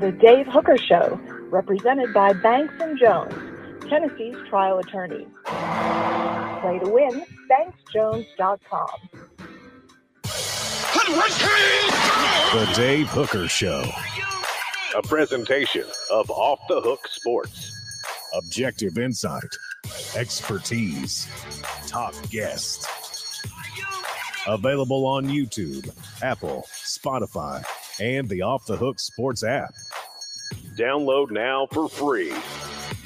The Dave Hooker Show, represented by Banks and Jones, Tennessee's trial attorney. Play to win, banksjones.com. The Dave Hooker Show. A presentation of Off the Hook Sports. Objective insight, expertise, top guests. Available on YouTube, Apple, Spotify, and the Off the Hook Sports app. Download now for free.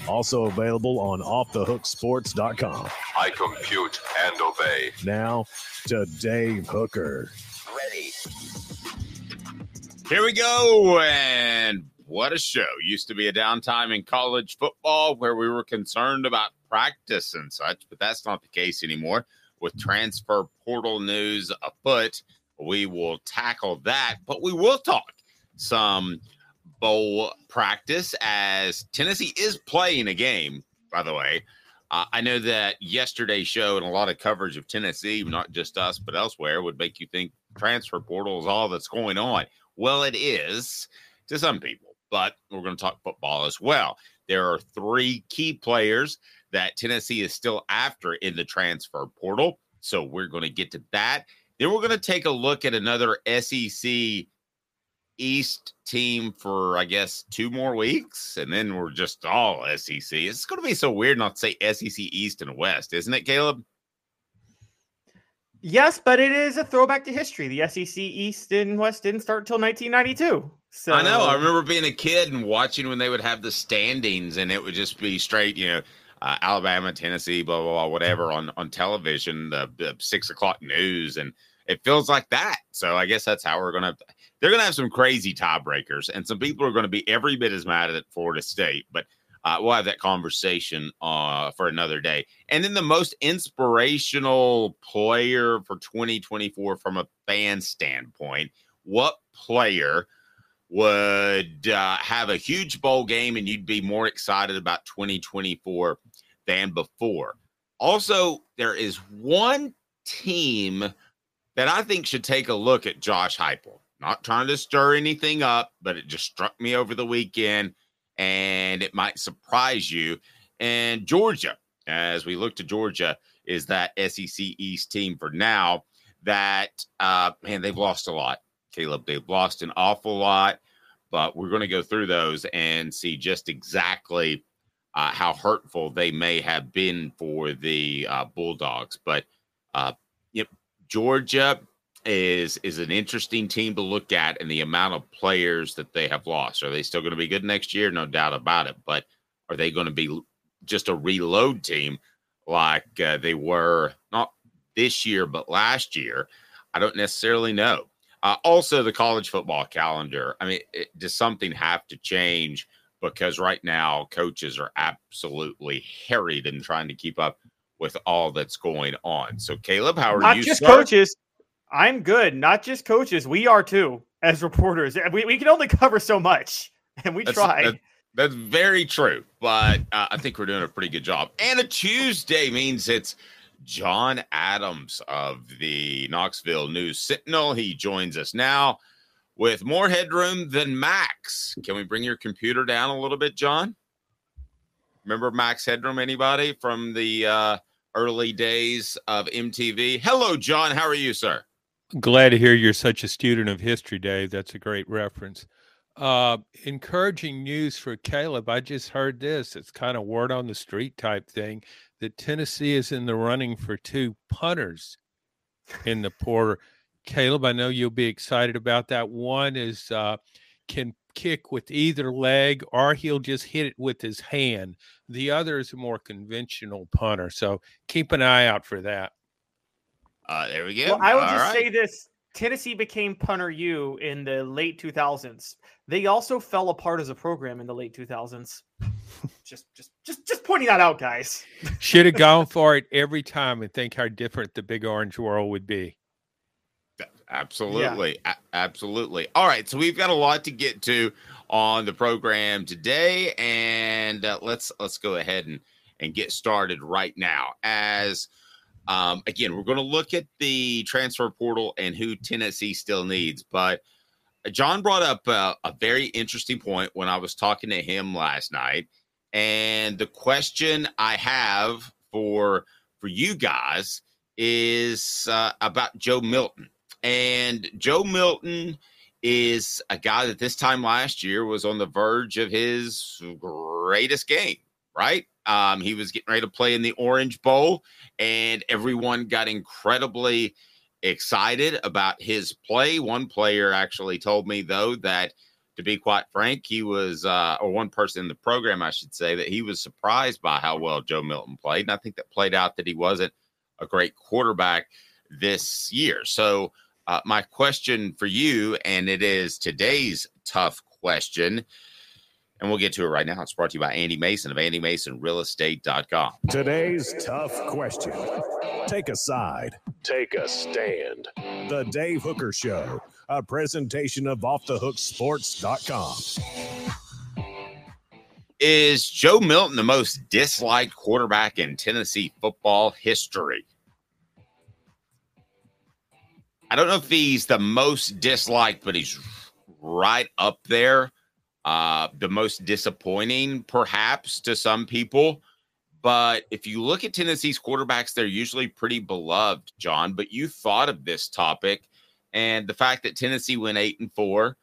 Also available on offthehooksports.com. I compute and obey. Now to Dave Hooker. Ready. Here we go. And what a show. Used to be a downtime in college football where we were concerned about practice and such, but that's not the case anymore. With transfer portal news afoot, we will tackle that, but we will talk some bowl practice as Tennessee is playing a game, by the way. Uh, I know that yesterday's show and a lot of coverage of Tennessee, not just us, but elsewhere, would make you think transfer portal is all that's going on. Well, it is to some people, but we're going to talk football as well. There are three key players that Tennessee is still after in the transfer portal. So we're going to get to that. Then we're going to take a look at another SEC East team for, I guess, two more weeks. And then we're just all SEC. It's going to be so weird not to say SEC East and West, isn't it, Caleb? Yes, but it is a throwback to history. The SEC East and West didn't start until 1992. So I know. I remember being a kid and watching when they would have the standings, and it would just be straight, you know, uh, Alabama, Tennessee, blah blah blah, whatever on on television, the, the six o'clock news, and it feels like that. So I guess that's how we're gonna. They're gonna have some crazy tiebreakers, and some people are going to be every bit as mad at Florida State, but. Uh, we'll have that conversation uh, for another day. And then the most inspirational player for 2024 from a fan standpoint, what player would uh, have a huge bowl game and you'd be more excited about 2024 than before? Also, there is one team that I think should take a look at Josh Heupel. Not trying to stir anything up, but it just struck me over the weekend and it might surprise you. And Georgia, as we look to Georgia, is that SEC East team for now that, uh, man, they've lost a lot. Caleb, they've lost an awful lot, but we're going to go through those and see just exactly uh, how hurtful they may have been for the uh, Bulldogs. But uh, yep, Georgia is is an interesting team to look at and the amount of players that they have lost. Are they still going to be good next year? No doubt about it. But are they going to be just a reload team like uh, they were not this year, but last year, I don't necessarily know. Uh, also, the college football calendar. I mean, it, does something have to change? Because right now, coaches are absolutely harried in trying to keep up with all that's going on. So, Caleb, how are Not you? just sir? coaches. I'm good. Not just coaches. We are too as reporters. We, we can only cover so much, and we That's- try. that- that's very true, but uh, I think we're doing a pretty good job. And a Tuesday means it's John Adams of the Knoxville News Sentinel. He joins us now with more headroom than Max. Can we bring your computer down a little bit, John? Remember Max Headroom? Anybody from the uh, early days of MTV? Hello, John. How are you, sir? Glad to hear you're such a student of history, Dave. That's a great reference. Uh, encouraging news for Caleb. I just heard this. It's kind of word on the street type thing that Tennessee is in the running for two punters in the portal. Caleb, I know you'll be excited about that. One is uh, can kick with either leg, or he'll just hit it with his hand. The other is a more conventional punter. So keep an eye out for that. Uh, there we go. Well, I would All just right. say this: Tennessee became punter U in the late 2000s. They also fell apart as a program in the late 2000s. just, just, just, just pointing that out, guys. Should have gone for it every time and think how different the big orange world would be. Absolutely. A- absolutely. All right. So we've got a lot to get to on the program today. And uh, let's let's go ahead and, and get started right now. As um, again, we're going to look at the transfer portal and who Tennessee still needs. But John brought up uh, a very interesting point when I was talking to him last night. And the question I have for for you guys is uh, about Joe Milton. And Joe Milton is a guy that this time last year was on the verge of his greatest game, right? Um, he was getting ready to play in the Orange Bowl, and everyone got incredibly excited about his play. One player actually told me, though, that to be quite frank, he was, uh, or one person in the program, I should say, that he was surprised by how well Joe Milton played. And I think that played out that he wasn't a great quarterback this year. So, uh, my question for you, and it is today's tough question, and we'll get to it right now. It's brought to you by Andy Mason of AndyMasonRealEstate.com. Today's tough question. Take a side, take a stand. The Dave Hooker Show, a presentation of OffTheHookSports.com. Is Joe Milton the most disliked quarterback in Tennessee football history? I don't know if he's the most disliked, but he's right up there. Uh, the most disappointing, perhaps, to some people. But if you look at Tennessee's quarterbacks, they're usually pretty beloved, John. But you thought of this topic and the fact that Tennessee went eight and four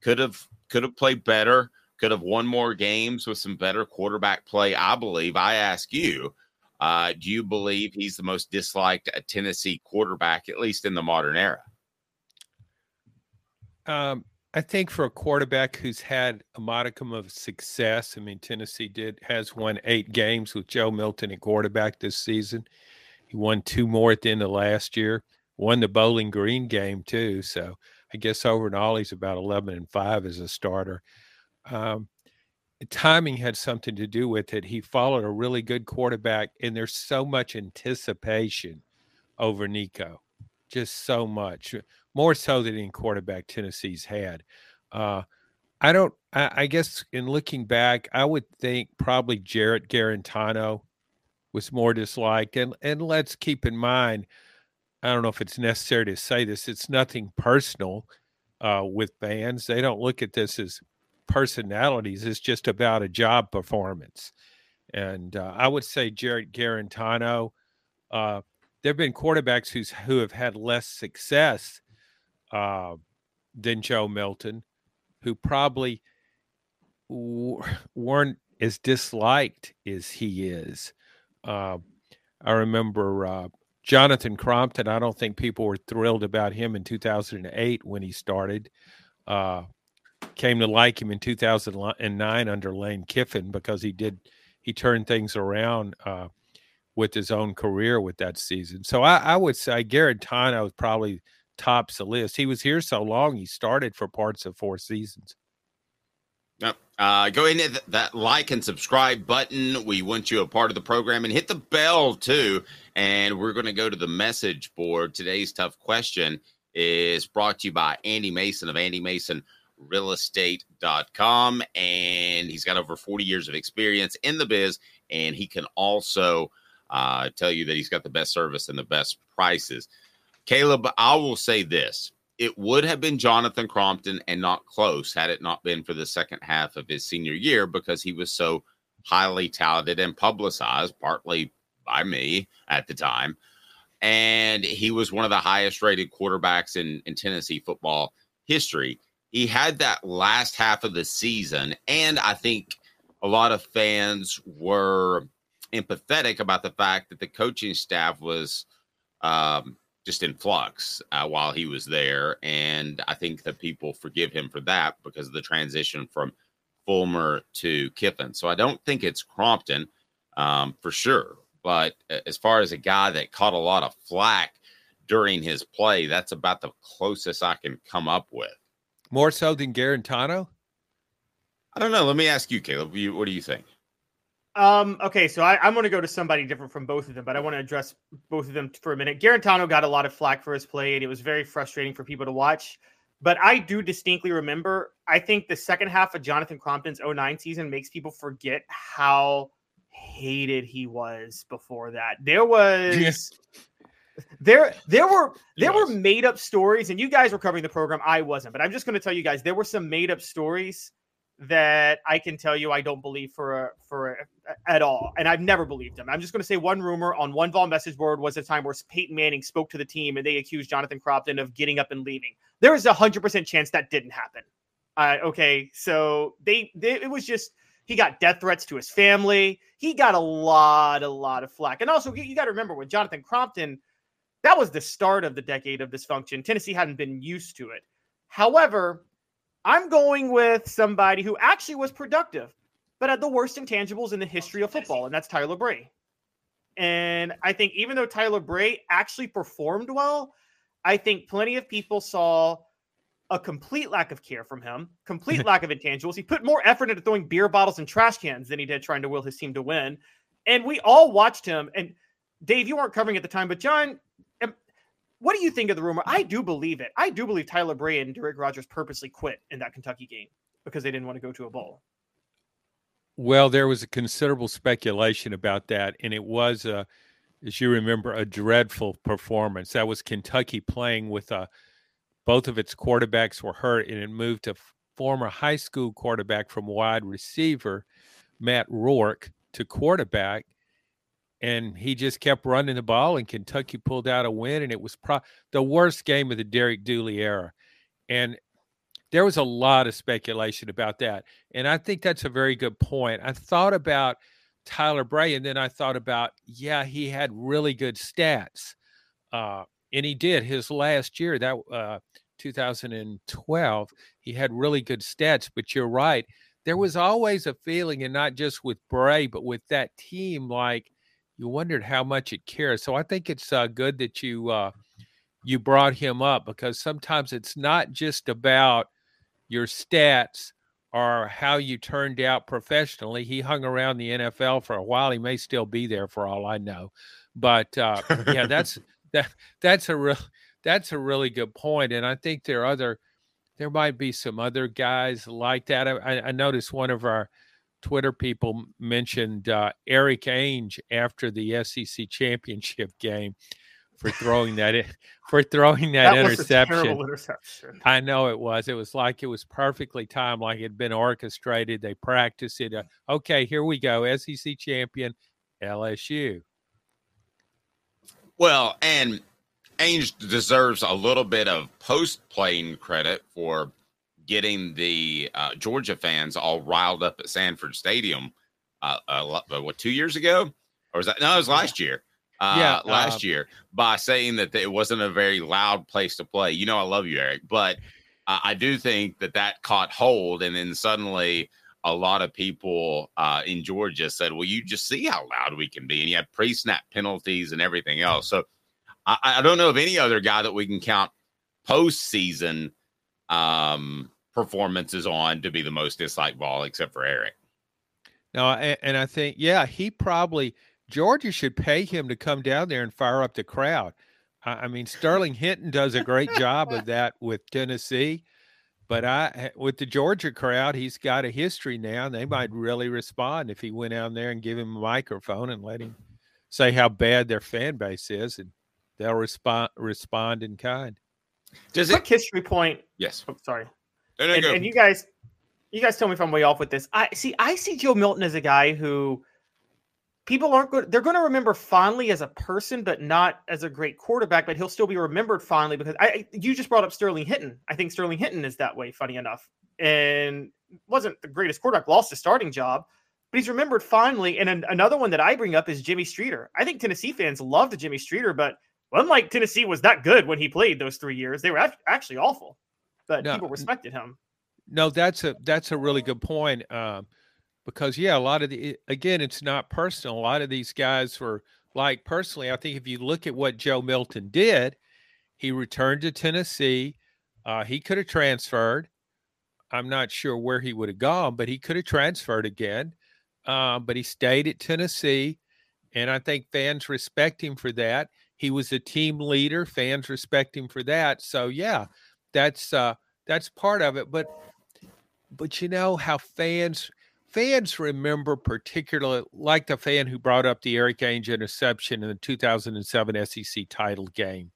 could have could have played better, could have won more games with some better quarterback play. I believe. I ask you, uh, do you believe he's the most disliked uh, Tennessee quarterback, at least in the modern era? Um, I think for a quarterback who's had a modicum of success, I mean, Tennessee did has won eight games with Joe Milton at quarterback this season. He won two more at the end of last year. Won the Bowling Green game too. So I guess over and all, he's about eleven and five as a starter. Um, timing had something to do with it. He followed a really good quarterback, and there's so much anticipation over Nico, just so much more so than any quarterback Tennessee's had. Uh, I don't. I, I, guess in looking back, I would think probably Jarrett Guarantano was more disliked. And and let's keep in mind, I don't know if it's necessary to say this. It's nothing personal uh, with fans. They don't look at this as personalities. It's just about a job performance. And uh, I would say Jarrett Guarantano. Uh, there have been quarterbacks who's who have had less success uh, than Joe Milton, who probably w- weren't as disliked as he is. Uh, I remember uh, Jonathan Crompton. I don't think people were thrilled about him in 2008 when he started. Came to like him in 2009 under Lane Kiffin because he did he turned things around uh, with his own career with that season. So I, I would say Guarantano probably tops the list. He was here so long; he started for parts of four seasons. Yep. Uh, go ahead and hit that like and subscribe button. We want you a part of the program and hit the bell too. And we're going to go to the message board. Today's tough question is brought to you by Andy Mason of Andy Mason realestate.com and he's got over 40 years of experience in the biz and he can also uh, tell you that he's got the best service and the best prices. Caleb i will say this. It would have been jonathan crompton and not close had it not been for the second half of his senior year because he was so highly touted and publicized partly by me at the time. And he was one of the highest rated quarterbacks in, in tennessee football history he had that last half of the season, and I think a lot of fans were empathetic about the fact that the coaching staff was um, just in flux uh, while he was there, and I think that people forgive him for that because of the transition from Fulmer to Kiffin. So I don't think it's Crompton um, for sure, but as far as a guy that caught a lot of flack during his play, that's about the closest I can come up with. More so than Guarantano? I don't know. Let me ask you, Caleb. You, what do you think? Um, okay, so I, am going to go to somebody different from both of them, but I want to address both of them for a minute. Guarantano got a lot of flack for his play, and it was very frustrating for people to watch. But I do distinctly remember, I think the second half of Jonathan Crompton's 09 season makes people forget how hated he was before that. There was there there were there yes. were made up stories and you guys were covering the program. I wasn't but i'm just going to tell you guys there were some made up stories that i can tell you i don't believe for a, for a, at all and i've never believed them. I'm just going to say one rumor on one vol message board was a time where peyton manning spoke to the team and they accused jonathan crompton of getting up and leaving. There is a hundred percent chance that didn't happen. Uh, okay so they, they it was just he got death threats to his family. He got a lot a lot of flack. And also you got to remember with jonathan crompton that was the start of the decade of dysfunction. Tennessee hadn't been used to it. However, I'm going with somebody who actually was productive, but had the worst intangibles in the history of football, and that's Tyler Bray. And I think even though Tyler Bray actually performed well, I think plenty of people saw a complete lack of care from him, complete lack of intangibles. He put more effort into throwing beer bottles and trash cans than he did trying to will his team to win. And we all watched him. And Dave, you weren't covering at the time, but John, what do you think of the rumor? I do believe it. I do believe Tyler Bray and Da'Rick Rogers purposely quit in that Kentucky game because they didn't want to go to a bowl. Well, there was a considerable speculation about that, and it was a, as you remember, a dreadful performance. That was Kentucky playing with a both of its quarterbacks were hurt, and it moved to former high school quarterback from wide receiver Matt Roark to quarterback, and he just kept running the ball and Kentucky pulled out a win and it was pro- the worst game of the Derek Dooley era. And there was a lot of speculation about that. And I think that's a very good point. I thought about Tyler Bray and then I thought about, yeah, he had really good stats. Uh, and he did his last year, that uh, 2012, he had really good stats. But you're right. There was always a feeling, and not just with Bray, but with that team, like you wondered how much it cares. So I think it's uh, good that you uh, you brought him up because sometimes it's not just about your stats or how you turned out professionally. He hung around the NFL for a while. He may still be there for all I know. But uh, yeah, that's that that's a real that's a really good point. And I think there are other there might be some other guys like that. I, I noticed one of our Twitter people mentioned uh, Erik Ainge after the SEC championship game for throwing that in, for throwing that, that interception. interception. I know it was. It was like it was perfectly timed, like it had been orchestrated. They practiced it. Uh, okay, here we go. SEC champion, LSU. Well, and Ainge deserves a little bit of post playing credit for getting the uh, Georgia fans all riled up at Sanford Stadium. Uh, uh, what two years ago, or was that? No, it was last year. Uh, yeah, last uh, year by saying that it wasn't a very loud place to play. You know, I love you, Erik, but uh, I do think that that caught hold, and then suddenly a lot of people uh, in Georgia said, "Well, you just see how loud we can be," and you had pre-snap penalties and everything else. So I, I don't know of any other guy that we can count postseason um, performances on to be the most disliked ball, except for Erik. No, and, and I think yeah, he probably Georgia should pay him to come down there and fire up the crowd. I, I mean, Sterling Hinton does a great job of that with Tennessee. But I, with the Georgia crowd, he's got a history now. And they might really respond if he went down there and give him a microphone and let him say how bad their fan base is, and they'll respond respond in kind. Does Quick it history point? Yes. Oh, sorry. And, and you guys, you guys tell me if I'm way off with this. I see. I see Joe Milton as a guy who people aren't good. They're going to remember fondly as a person, but not as a great quarterback. But he'll still be remembered fondly because I. You just brought up Sterling Hinton. I think Sterling Hinton is that way. Funny enough, and wasn't the greatest quarterback. Lost his starting job, but he's remembered fondly. And an, another one that I bring up is Jimmy Streater. I think Tennessee fans loved Jimmy Streater, but unlike Tennessee was that good when he played those three years. They were actually awful, but no, people respected him. No, that's a that's a really good point. Um, because yeah, a lot of the again, it's not personal. A lot of these guys were like personally. I think if you look at what Joe Milton did, he returned to Tennessee. Uh, he could have transferred. I'm not sure where he would have gone, but he could have transferred again. Um, but he stayed at Tennessee, and I think fans respect him for that. He was a team leader. Fans respect him for that. So yeah, that's uh, that's part of it. But but you know how fans fans remember particularly like the fan who brought up the Erik Ainge interception in the 2007 SEC title game.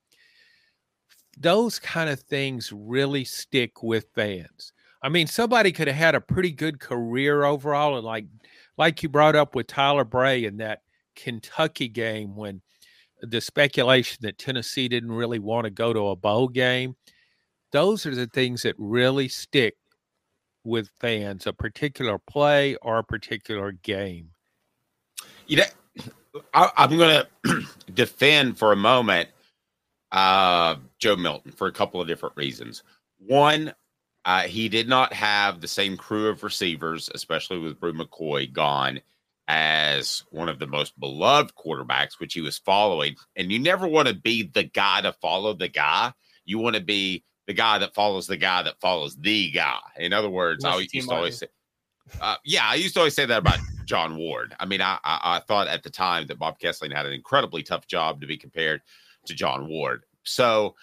Those kind of things really stick with fans. I mean, somebody could have had a pretty good career overall, and like like you brought up with Tyler Bray in that Kentucky game when the speculation that Tennessee didn't really want to go to a bowl game. Those are the things that really stick with fans, a particular play or a particular game? You know, I, am going to defend for a moment uh, Joe Milton for a couple of different reasons. One, uh, he did not have the same crew of receivers, especially with Bru McCoy gone, as one of the most beloved quarterbacks, which he was following. And you never want to be the guy to follow the guy. You want to be the guy that follows the guy that follows the guy. In other words, I used to always say, uh, yeah, I used to always say that about John Ward. I mean, I, I, I thought at the time that Bob Kesling had an incredibly tough job to be compared to John Ward. So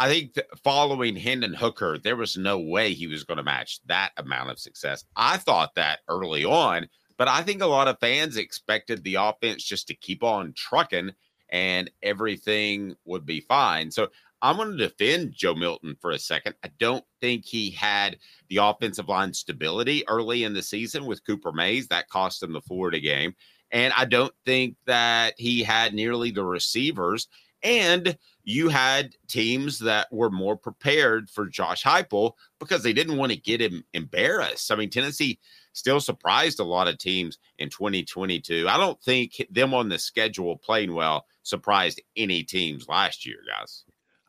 I think following Hendon Hooker, there was no way he was going to match that amount of success. I thought that early on, but I think a lot of fans expected the offense just to keep on trucking and everything would be fine. So I'm going to defend Joe Milton for a second. I don't think he had the offensive line stability early in the season with Cooper Mays. That cost him the Florida game. And I don't think that he had nearly the receivers. And you had teams that were more prepared for Josh Heupel because they didn't want to get him embarrassed. I mean, Tennessee still surprised a lot of teams in 2022. I don't think them on the schedule playing well surprised any teams last year, guys.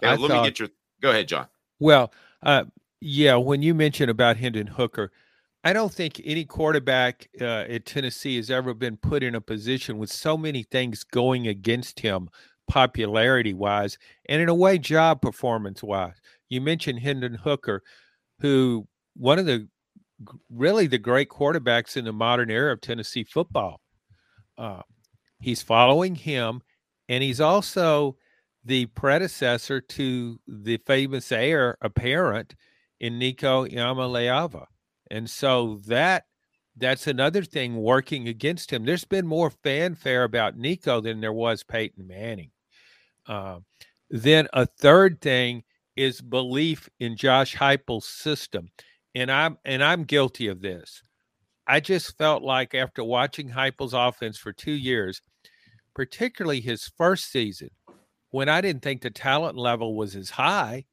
Yeah, let thought, me get your. Go ahead, John. Well, uh, yeah, when you mentioned about Hendon Hooker, I don't think any quarterback uh, at Tennessee has ever been put in a position with so many things going against him, popularity wise, and in a way, job performance wise. You mentioned Hendon Hooker, who one of the really the great quarterbacks in the modern era of Tennessee football. Uh, he's following him, and he's also the predecessor to the famous heir apparent in Nico Iamaleava. And so that that's another thing working against him. There's been more fanfare about Nico than there was Peyton Manning. Uh, then a third thing is belief in Josh Heupel's system, and I'm and I'm guilty of this. I just felt like after watching Heupel's offense for two years, particularly his first season, when I didn't think the talent level was as high,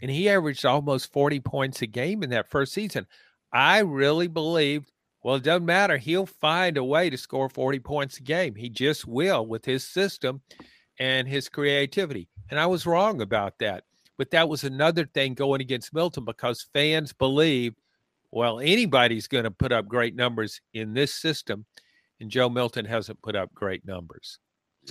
and he averaged almost 40 points a game in that first season. I really believed, well, it doesn't matter. He'll find a way to score 40 points a game. He just will with his system and his creativity. And I was wrong about that. But that was another thing going against Milton because fans believed, well, anybody's going to put up great numbers in this system, and Joe Milton hasn't put up great numbers.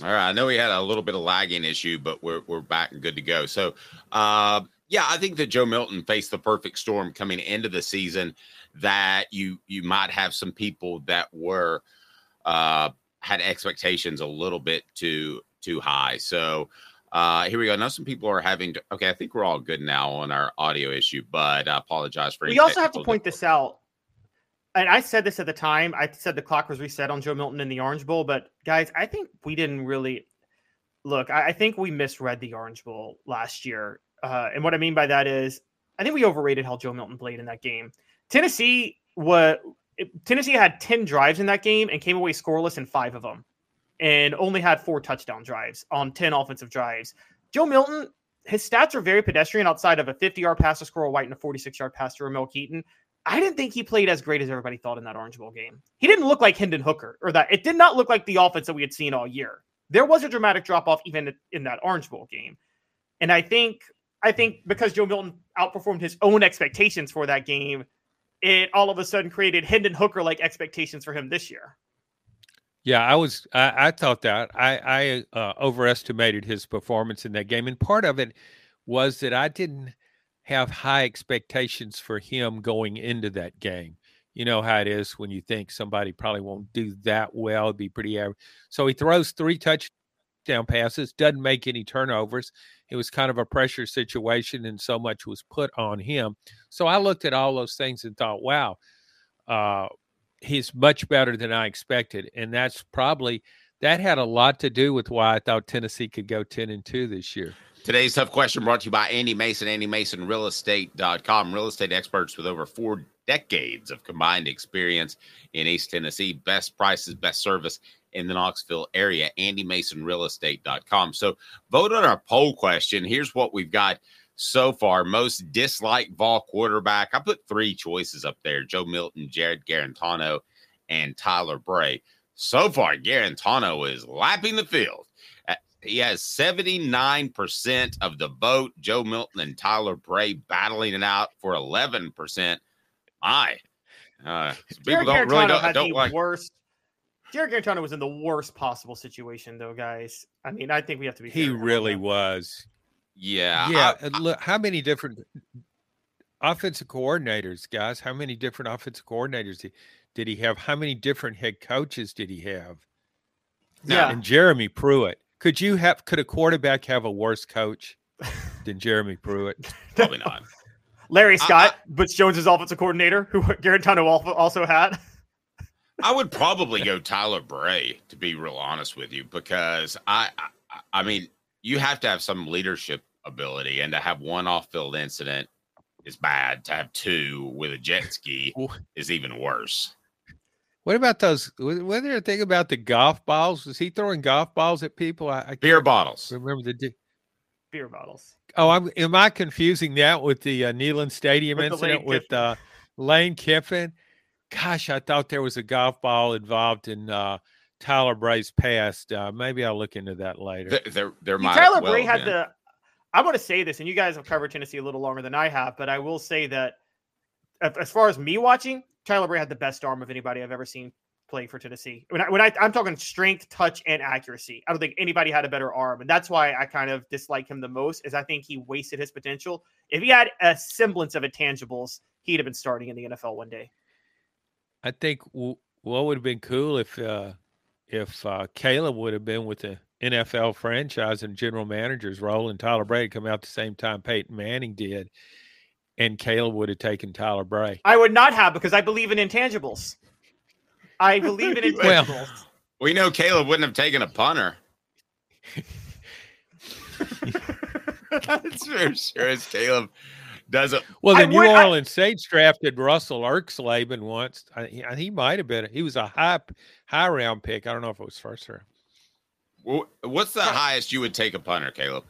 All right. I know we had a little bit of lagging issue, but we're we're back and good to go. So, uh, yeah, I think that Joe Milton faced the perfect storm coming into the season. That you you might have some people that were uh, had expectations a little bit too too high. So uh, here we go. Now some people are having to, okay. I think we're all good now on our audio issue, but I apologize for. We also have to point this out and I said this at the time. I said the clock was reset on Joe Milton in the Orange Bowl, but guys, I think we didn't really look. I, I think we misread the Orange Bowl last year, uh, and what I mean by that is, I think we overrated how Joe Milton played in that game. Tennessee was Tennessee had ten drives in that game and came away scoreless in five of them, and only had four touchdown drives on ten offensive drives. Joe Milton his stats are very pedestrian outside of a 50 yard pass to Squirrel White and a 46 yard pass to Ramel Keyton. I didn't think he played as great as everybody thought in that Orange Bowl game. He didn't look like Hendon Hooker or that. It did not look like the offense that we had seen all year. There was a dramatic drop off even in that Orange Bowl game, and I think I think because Joe Milton outperformed his own expectations for that game, it all of a sudden created Hendon Hooker like expectations for him this year. Yeah, I was. I, I thought that I, I uh, overestimated his performance in that game, and part of it was that I didn't have high expectations for him going into that game. You know how it is when you think somebody probably won't do that well, It'd be pretty average. So he throws three touchdown passes, doesn't make any turnovers. It was kind of a pressure situation, and so much was put on him. So I looked at all those things and thought, wow, uh, he's much better than I expected. And that's probably that had a lot to do with why I thought Tennessee could go 10 and 2 this year. Today's tough question brought to you by Andy Mason, Andy Mason Real estate experts with over four decades of combined experience in East Tennessee. Best prices, best service in the Knoxville area. Andy Mason Real Estate.com. So vote on our poll question. Here's what we've got so far. Most disliked Vol quarterback. I put three choices up there Joe Milton, Jarrett Guarantano, and Tyler Bray. So far, Guarantano is lapping the field he has 79% of the vote. Joe Milton and Tyler Bray battling it out for 11%. My, uh, people don't really don't, don't like worst. Jarrett Guarantano was in the worst possible situation, though, guys. I mean, I think we have to be. He really was. Yeah. Yeah. I, look, how many different offensive coordinators, guys? How many different offensive coordinators did, did he have? How many different head coaches did he have? Yeah. And Jeremy Pruitt. Could you have? Could a quarterback have a worse coach than Jeremy Pruitt? Probably not. Larry Scott, I, Butch Jones's offensive coordinator, who Guarantano also had. I would probably go Tyler Bray to be real honest with you, because I, I, I mean, you have to have some leadership ability, and to have one off-field incident is bad. To have two with a jet ski is even worse. What about those? What did I think about the golf balls? Was he throwing golf balls at people? I, I beer bottles. Remember the beer bottles? Oh, I'm, am I confusing that with the uh, Neyland Stadium with incident with uh, Lane Kiffin? Gosh, I thought there was a golf ball involved in uh, Tyler Bray's past. Uh, maybe I'll look into that later. There, there, there might. Tyler well Bray had the. I want to say this, and you guys have covered Tennessee a little longer than I have, but I will say that as far as me watching, Tyler Bray had the best arm of anybody I've ever seen play for Tennessee. When I, when I I'm talking strength, touch, and accuracy. I don't think anybody had a better arm, and that's why I kind of dislike him the most. Is I think he wasted his potential. If he had a semblance of intangibles, he'd have been starting in the NFL one day. I think what would have been cool if uh, if uh, Caleb would have been with the NFL franchise and general manager's role, and Tyler Bray come out the same time Peyton Manning did, and Caleb would have taken Tyler Bray. I would not have because I believe in intangibles. I believe in intangibles. Well, we know Caleb wouldn't have taken a punter. That's for sure. As Caleb doesn't. Well, the I New would, Orleans I, Saints drafted Russell Erxleben once. I, he, he might have been. He was a high high round pick. I don't know if it was first round. Well, what's the highest you would take a punter, Caleb?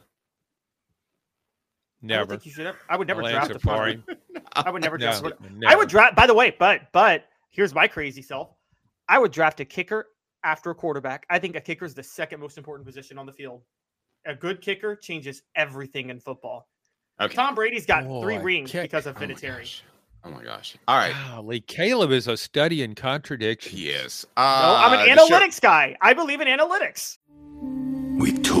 Never. I, you should I would never I'll draft a punter. I would never draft. No, I would draft. By the way, but but here's my crazy self. I would draft a kicker after a quarterback. I think a kicker is the second most important position on the field. A good kicker changes everything in football. Okay. Tom Brady's got Boy, three rings kick. because of Vinatieri. Oh my gosh! All right, Golly, Caleb is a study in contradiction. yes. No, Uh, I'm an the show- analytics guy. I believe in analytics. We took it all.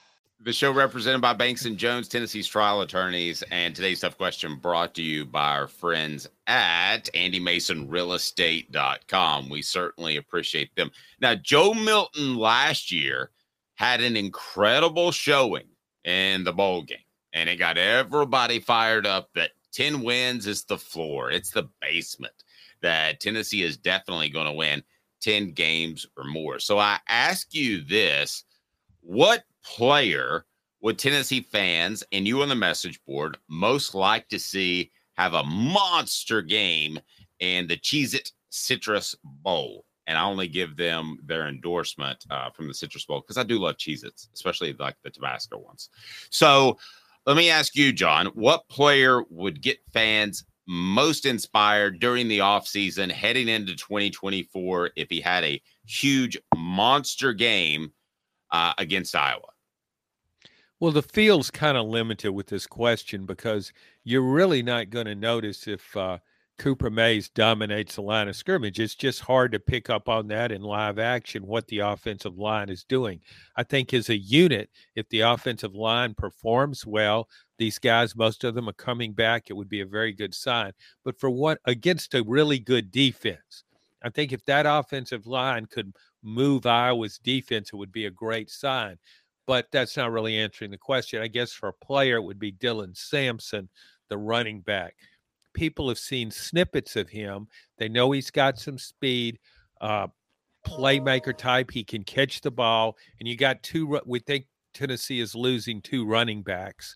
The show represented by Banks and Jones, Tennessee's trial attorneys, and today's tough question brought to you by our friends at AndyMasonRealEstate.com. We certainly appreciate them. Now, Joe Milton last year had an incredible showing in the bowl game, and it got everybody fired up that 10 wins is the floor, it's the basement, that Tennessee is definitely going to win 10 games or more. So I ask you this what player would Tennessee fans and you on the message board most like to see have a monster game in the Cheez It Citrus Bowl? And I only give them their endorsement uh, from the Citrus Bowl because I do love Cheez Its, especially like the Tabasco ones. So let me ask you, John, what player would get fans most inspired during the offseason heading into 2024 if he had a huge monster game uh, against Iowa? Well, the field's kind of limited with this question because you're really not going to notice if uh, Cooper Mays dominates the line of scrimmage. It's just hard to pick up on that in live action what the offensive line is doing. I think as a unit, if the offensive line performs well, these guys, most of them are coming back. It would be a very good sign. But for what against a really good defense, I think if that offensive line could move Iowa's defense, it would be a great sign but that's not really answering the question. I guess for a player, it would be Dylan Sampson, the running back. People have seen snippets of him. They know he's got some speed, uh, playmaker type. He can catch the ball. And you got two, we think Tennessee is losing two running backs,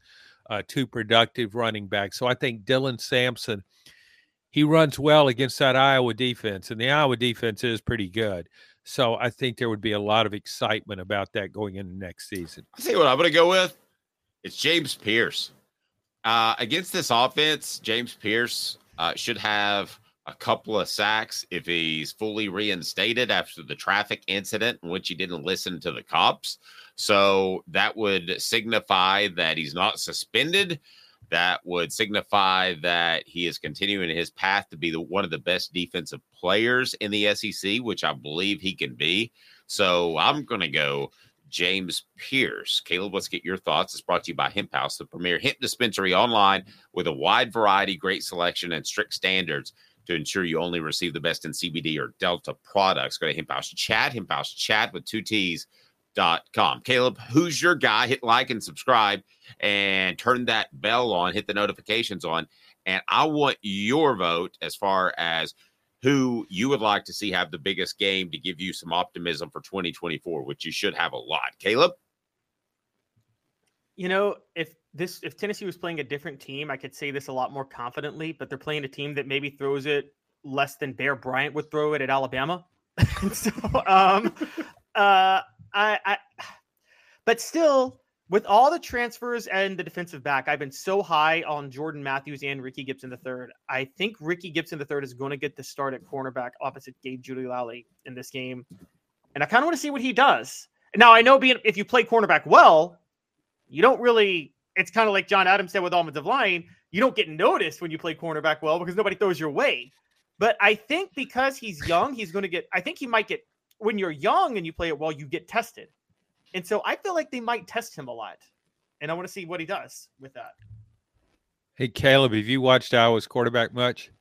uh, two productive running backs. So I think Dylan Sampson, he runs well against that Iowa defense, and the Iowa defense is pretty good. So I think there would be a lot of excitement about that going into next season. Tell you what I'm going to go with. It's James Pearce. Uh, against this offense, James Pearce uh, should have a couple of sacks if he's fully reinstated after the traffic incident in which he didn't listen to the cops. So that would signify that he's not suspended. That would signify that he is continuing his path to be the, one of the best defensive players in the SEC, which I believe he can be. So I'm going to go James Pearce. Caleb, let's get your thoughts. It's brought to you by Hemp House, the premier hemp dispensary online with a wide variety, great selection, and strict standards to ensure you only receive the best in CBD or Delta products. Go to Hemp House Chat, Hemp House Chat with two T's. Dot com. Caleb, who's your guy? Hit like and subscribe and turn that bell on, hit the notifications on. And I want your vote as far as who you would like to see have the biggest game to give you some optimism for 2024, which you should have a lot. Caleb? You know, if this if Tennessee was playing a different team, I could say this a lot more confidently, but they're playing a team that maybe throws it less than Bear Bryant would throw it at Alabama. so um uh I I but still with all the transfers and the defensive back, I've been so high on Jordan Matthews and Ricky Gibson third. I think Ricky Gibson third is going to get the start at cornerback opposite Gabe Giuliani in this game, and I kind of want to see what he does. Now I know being if you play cornerback well, you don't really. It's kind of like John Adams said with offensive line. You don't get noticed when you play cornerback well because nobody throws your way. But I think because he's young, he's going to get. I think he might get when you're young and you play it well, you get tested. And so I feel like they might test him a lot. And I want to see what he does with that. Hey, Caleb, have you watched Iowa's quarterback much?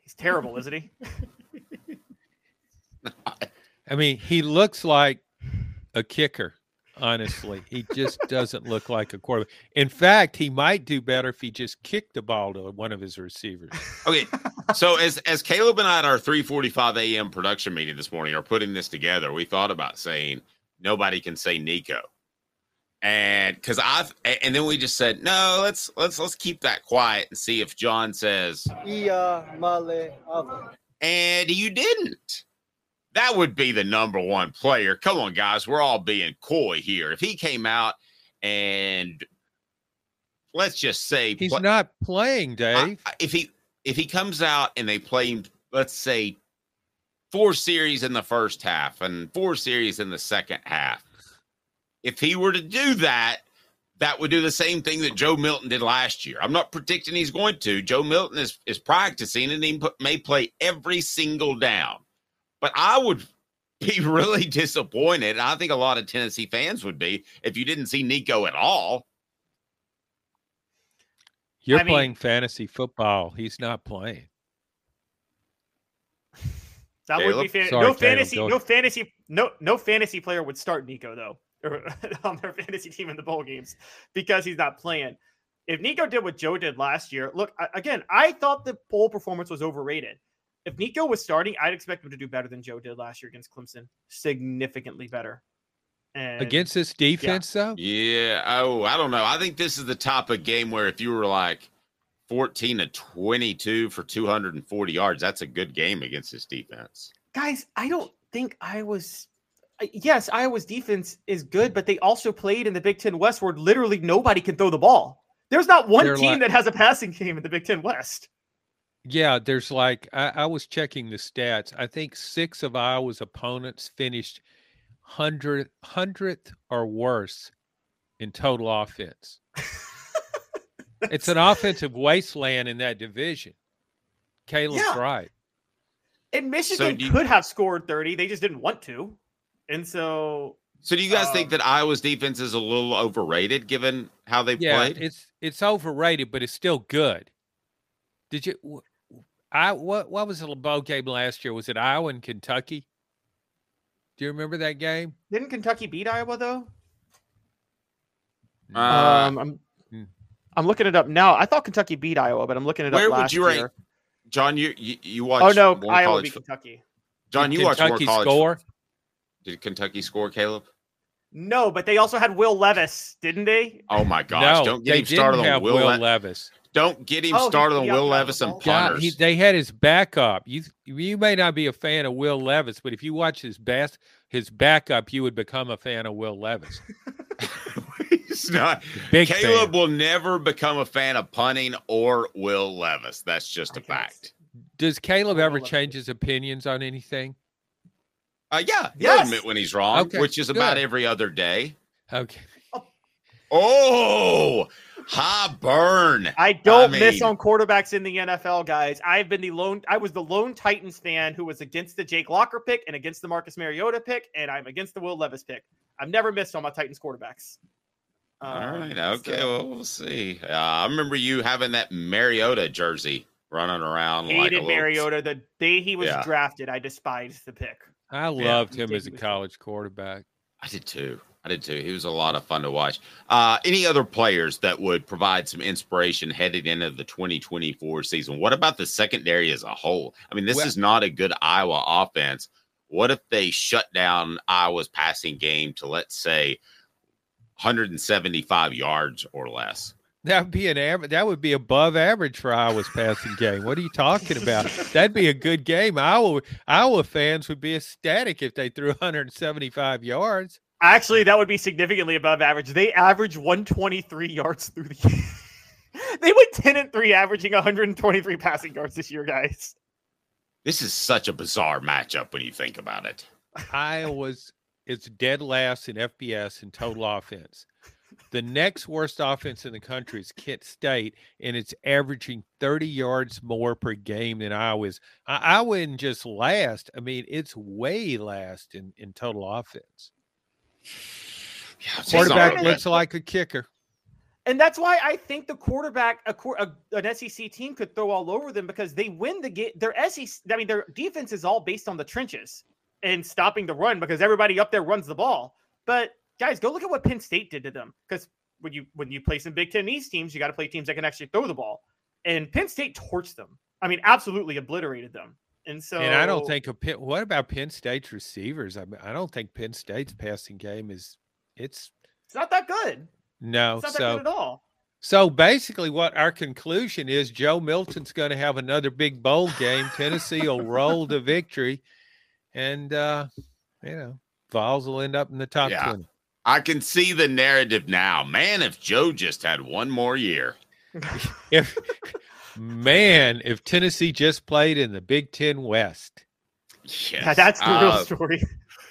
He's terrible, isn't he? I mean, he looks like a kicker, honestly. He just doesn't look like a quarterback. In fact, he might do better if he just kicked the ball to one of his receivers. Okay. so as as Caleb and I at our 3:45 a.m. production meeting this morning are putting this together, we thought about saying nobody can say Nico. And because I've and then we just said, no, let's let's let's keep that quiet and see if John says Yeah, male. and you didn't. That would be the number one player. Come on, guys, we're all being coy here. If he came out and let's just say He's pla- not playing, Dave. I- if he if he comes out and they play him, let's say four series in the first half and four series in the second half. If he were to do that, that would do the same thing that Joe Milton did last year. I'm not predicting he's going to. Joe Milton is is practicing and he may play every single down. But I would be really disappointed. and I think a lot of Tennessee fans would be if you didn't see Nico at all. You're I mean- playing fantasy football. He's not playing. That would be Caleb? fan- Sorry, no Caleb, fantasy, go no fantasy, no no fantasy player would start Nico though or on their fantasy team in the bowl games because he's not playing. If Nico did what Joe did last year, look I- again, I thought the bowl performance was overrated. If Nico was starting, I'd expect him to do better than Joe did last year against Clemson, significantly better. And Against this defense, though? Yeah. Oh, I don't know. I think this is the type of game where if you were like 14 to 22 for 240 yards, that's a good game against this defense. guys, I don't think I was Yes, Iowa's defense is good, but they also played in the Big Ten West where literally nobody can throw the ball. There's not one They're team like- that has a passing game in the Big Ten West. Yeah, there's like I, I was checking the stats. I think six of Iowa's opponents finished hundred hundredth or worse in total offense. it's an offensive wasteland in that division. Caleb's Yeah. right. And Michigan do you- could have scored 30. They just didn't want to. And so So do you guys think Um, that Iowa's defense is a little overrated given how they've Yeah, played? it's it's overrated, but it's still good. Did you? Wh- I what what was the bowl game last year? Was it Iowa and Kentucky? Do you remember that game? didn't Kentucky beat Iowa though? Uh, um, I'm Hmm. I'm looking it up now. I thought Kentucky beat Iowa, but I'm looking it where up would you rank year. John, you you, you watch Oh no, more Iowa college beat Kentucky. John, Did you watch more Kentucky college score? Did Kentucky score, Caleb? No, but they also had Will Levis, didn't they? Oh my gosh! no, don't get they him started on Will. Will Le- Levis. Don't get him Oh, he- started on he Will outgained Levis and ball. God, punters. he, they had his backup. You you may not be a fan of Will Levis, but if you watch his best his backup, you would become a fan of Will Levis. He's not. Big Caleb fan. will never become a fan of punting or Will Levis. That's just a I guess. fact. Does Caleb ever change his opinions on anything? Uh, yeah, he'll Yes. admit when he's wrong, Okay, which is about every other day. Okay. Oh, high burn. I don't I miss on quarterbacks in the NFL, guys. I've been the lone. I was the lone Titans fan who was against the Jake Locker pick and against the Marcus Mariota pick, and I'm against the Will Levis pick. I've never missed on my Titans quarterbacks. All Um, right. Okay. so- Well, we'll see. Uh, I remember you having that Mariota jersey running around like a hated little- Mariota the day he was Yeah. drafted. I despised the pick. I Yeah. loved him as a college quarterback. I did too. I did too. He was a lot of fun to watch. Uh, any other players that would provide some inspiration headed into the 2024 season? What about the secondary as a whole? I mean, this Well- is not a good Iowa offense. What if they shut down Iowa's passing game to let's say 175 yards or less? That would be an average. That would be above average for Iowa's passing game. What are you talking about? That'd be a good game. Iowa Iowa fans would be ecstatic if they threw 175 yards. Actually, that would be significantly above average. They average 123 yards through the game. they went 10 and 3, averaging 123 passing yards this year, guys. This is such a bizarre matchup when you think about it. Iowa's it's dead last in FBS and total offense. The next worst offense in the country is Kent State, and it's averaging 30 yards more per game than Iowa's. I, Iowa isn't just last. I mean, it's way last in, in total offense. Yeah, Quarterback looks like a kicker. And that's why I think the quarterback, a, a, an SEC team, could throw all over them because they win the game. Their SEC, I mean, their defense is all based on the trenches and stopping the run because everybody up there runs the ball. But guys, go look at what Penn State did to them because when you when you play some Big Ten East teams, you got to play teams that can actually throw the ball. And Penn State torched them. I mean, absolutely obliterated them. And so, And I don't think a Penn, what about Penn State's receivers? I mean, I don't think Penn State's passing game is it's it's not that good. no. It's not that So good at all. So basically, what our conclusion is Joe Milton's going to have another big bowl game. Tennessee will roll to victory, and, uh, you know, Vols will end up in the top Yeah. 20. I can see the narrative now. Man, if Joe just had one more year. If, man, if Tennessee just played in the Big Ten West. Yes. Yeah, that's the real Uh, story.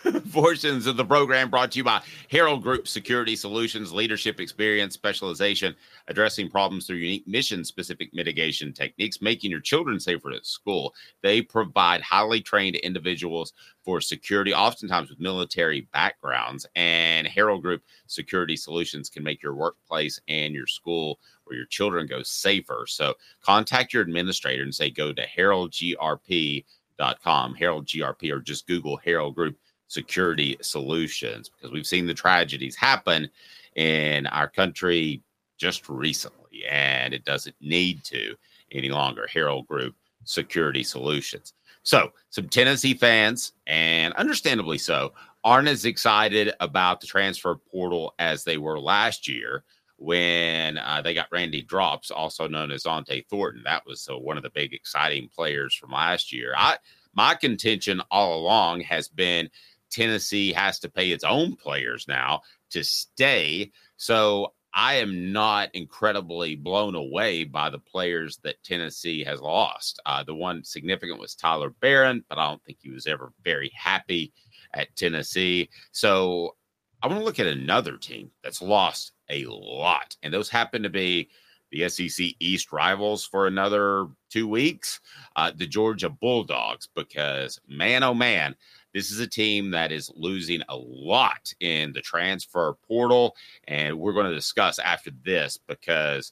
Portions of the program brought to you by Herald Group Security Solutions, leadership experience, specialization, addressing problems through unique mission specific mitigation techniques, making your children safer at school. They provide highly trained individuals for security, oftentimes with military backgrounds. And Herald Group Security Solutions can make your workplace and your school or your children go safer. So contact your administrator and say, go to heraldgrp.com, Herald GRP, or just Google Herald Group security solutions because we've seen the tragedies happen in our country just recently and it doesn't need to any longer. Herald group security solutions. So some tennessee fans and understandably so aren't as excited about the transfer portal as they were last year when uh, they got randy drops also known as Ante thornton that was uh, one of the big exciting players from last year i my contention all along has been Tennessee has to pay its own players now to stay. So I am not incredibly blown away by the players that Tennessee has lost. Uh, the one significant was Tyler Barron, but I don't think he was ever very happy at Tennessee. So I want to look at another team that's lost a lot, and those happen to be the SEC East rivals for another two weeks, uh, the Georgia Bulldogs, because man, oh man, this is a team that is losing a lot in the transfer portal. And we're going to discuss after this because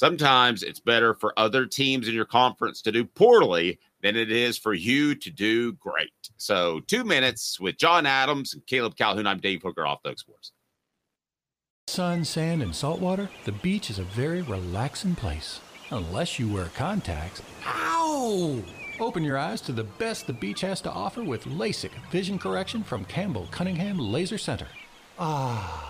sometimes it's better for other teams in your conference to do poorly than it is for you to do great. So, two minutes with John Adams and Caleb Calhoun. I'm Dave Hooker Off the Hook Sports. Sun, sand, and salt water, the beach is a very relaxing place. Unless you wear contacts. Ow! Open your eyes to the best the beach has to offer with LASIK vision correction from Campbell Cunningham Laser Center. Ah.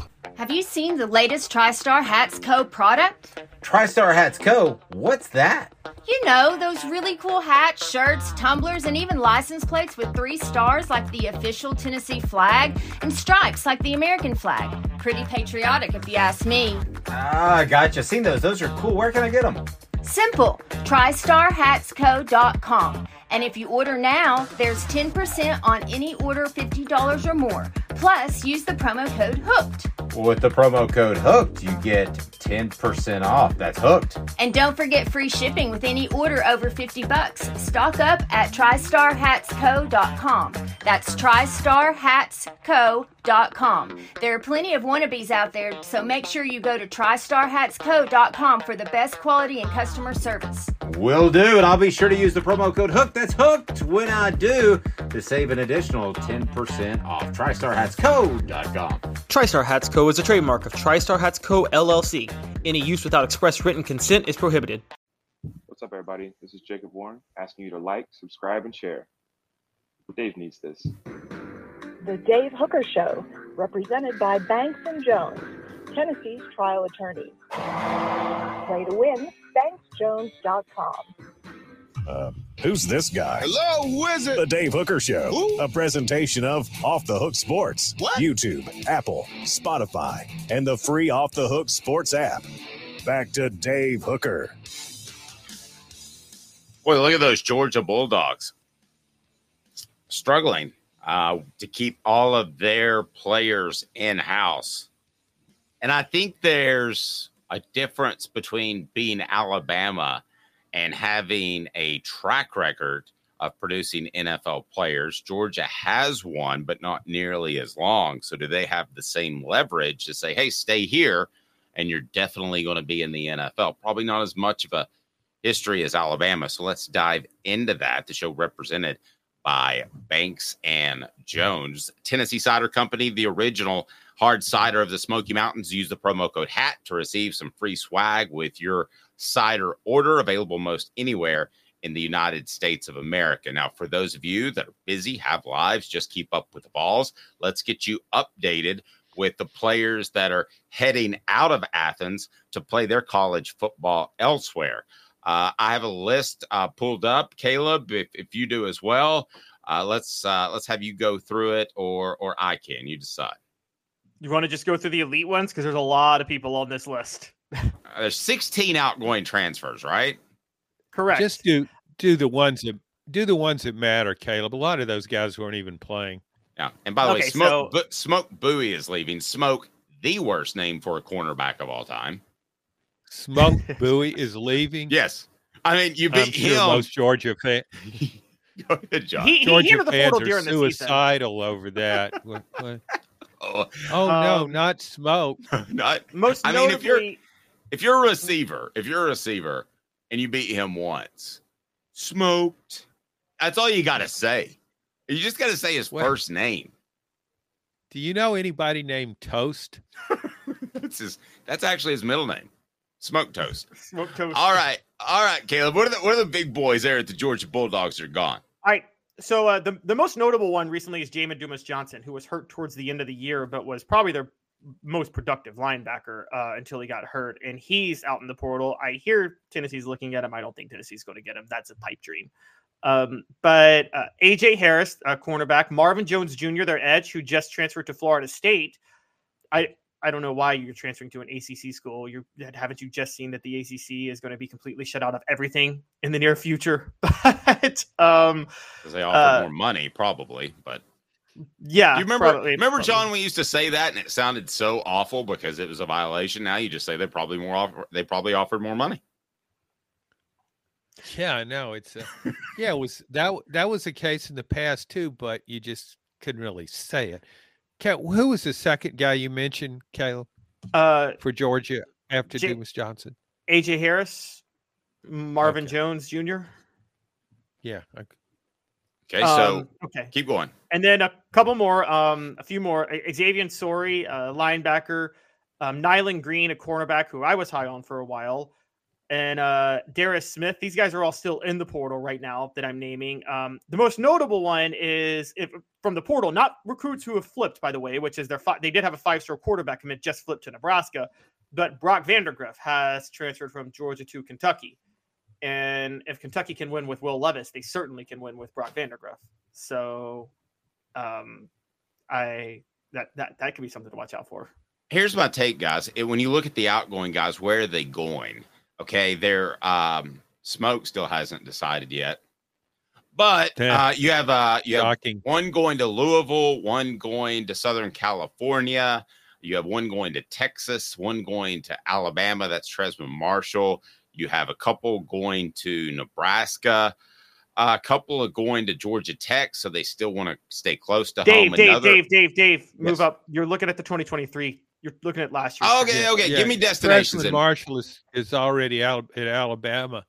Have you seen the latest TriStar Hats Co. product? TriStar Hats Co. What's that? You know, those really cool hats, shirts, tumblers, and even license plates with three stars like the official Tennessee flag and stripes like the American flag. Pretty patriotic, if you ask me. Ah, gotcha. Seen those. Those are cool. Where can I get them? Simple. TriStarHatsCo.com. And if you order now, there's 10% on any order $50 or more. Plus, use the promo code HOOKED. With the promo code HOOKED, you get 10% off. That's hooked. And don't forget free shipping with any order over 50 bucks. Stock up at TriStarHatsCo.com. That's TriStarHatsCo.com. There are plenty of wannabes out there, so make sure you go to TriStarHatsCo.com for the best quality and customer service. Will do. And I'll be sure to use the promo code HOOKED. That's hooked when I do to save an additional 10% off. TriStarHatsCo.com. TriStar Hats Co. is a trademark of TriStar Hats Co. LLC. Any use without express written consent is prohibited. What's up, everybody? This is Jacob Warren asking you to like, subscribe, and share. Dave needs this. The Dave Hooker Show, represented by Banks and Jones, Tennessee's trial attorney. Play to win, banksjones.com. Uh, who's this guy? Hello, wizard. The Dave Hooker Show, Who? a presentation of Off the Hook Sports. What? YouTube, Apple, Spotify, and the free Off the Hook Sports app. Back to Dave Hooker. Boy, look at those Georgia Bulldogs struggling uh, to keep all of their players in house. And I think there's a difference between being Alabama and having a track record of producing NFL players. Georgia has one, but not nearly as long. So, do they have the same leverage to say, hey, stay here and you're definitely going to be in the NFL. Probably not as much of a history as Alabama. So let's dive into that. The show represented by Banks and Jones. Tennessee Cider Company, the original hard cider of the Smoky Mountains. Use the promo code HAT to receive some free swag with your cider order, available most anywhere in the United States of America. Now, for those of you that are busy, have lives, just keep up with the Vols. Let's get you updated with the players that are heading out of Athens to play their college football elsewhere. Uh, I have a list uh, pulled up. Caleb, if, if you do as well, uh, let's uh, let's have you go through it, or or I can. You decide. You want to just go through the elite ones because there's a lot of people on this list. Uh, there's 16 outgoing transfers, right? Correct. Just do do the ones that do the ones that matter, Caleb. A lot of those guys weren't even playing. Yeah. And by the way, Okay, Smoke Bu- Smoke Bowie is leaving. Smoke, the worst name for a cornerback of all time. Smoke Bowie is leaving. Yes. I mean, you I'm beat sure him. most Georgia fans. Go ahead, John. He- he Georgia entered the fans portal are during the season. suicidal over that. What- what- Oh, Oh no, Um, not smoke. not, Most I mean, if you're if you're a receiver, if you're a receiver and you beat him once, smoked. That's all you got to say. You just got to say his Well- first name. Do you know anybody named Toast? That's his. That's actually his middle name. Smoke toast. smoke toast. All right, all right, Caleb. What are the what are the big boys there at the Georgia Bulldogs are gone? All right. So uh, the the most notable one recently is Jamon Dumas Johnson, who was hurt towards the end of the year, but was probably their most productive linebacker uh, until he got hurt, and he's out in the portal. I hear Tennessee's looking at him. I don't think Tennessee's going to get him. That's a pipe dream. Um, but uh, AJ Harris, uh, cornerback, Marvin Jones Jr., their edge, who just transferred to Florida State. I I don't know why you're transferring to an ACC school. You haven't you just seen that the ACC is going to be completely shut out of everything in the near future? But um, Because they offer Uh, more money, probably. But yeah, you remember? probably- remember, probably. John? We used to say that, and it sounded so awful because it was a violation. Now you just say they probably more offer. They probably offered more money. Yeah, I know. It's a, yeah, it was that that was the case in the past too, but you just couldn't really say it. Ca- Who was the second guy you mentioned, Caleb, Uh, for Georgia after Ja- Dumas Johnson? AJ Harris, Marvin Jones Jr. Yeah. Okay. Okay, so Um, okay. keep going. And then a couple more, um, a few more. Xavian Sorey, uh, linebacker, um, Nyland Green, a cornerback who I was high on for a while, and uh, Darris Smith. These guys are all still in the portal right now that I'm naming. Um, the most notable one is if, from the portal, not recruits who have flipped, by the way, which is their fi- they did have a five star quarterback commit just flipped to Nebraska, but Brock Vandagriff has transferred from Georgia to Kentucky. And if Kentucky can win with Will Levis, they certainly can win with Brock Vandagriff. So, um, I that that that could be something to watch out for. Here's my take, guys. When you look at the outgoing guys, where are they going? Okay, their um, smoke still hasn't decided yet. But uh, you have uh, you have Shocking. one going to Louisville, one going to Southern California. You have one going to Texas, one going to Alabama. That's Trezmen Marshall. You have a couple going to Nebraska, a couple are going to Georgia Tech, so they still want to stay close to Dave, home. Dave, Another- Dave, Dave, Dave, move Yes. up. You're looking at the 2023. You're looking at last year. Okay, okay, give me destinations. Trezmen Marshall is, is already out at Alabama.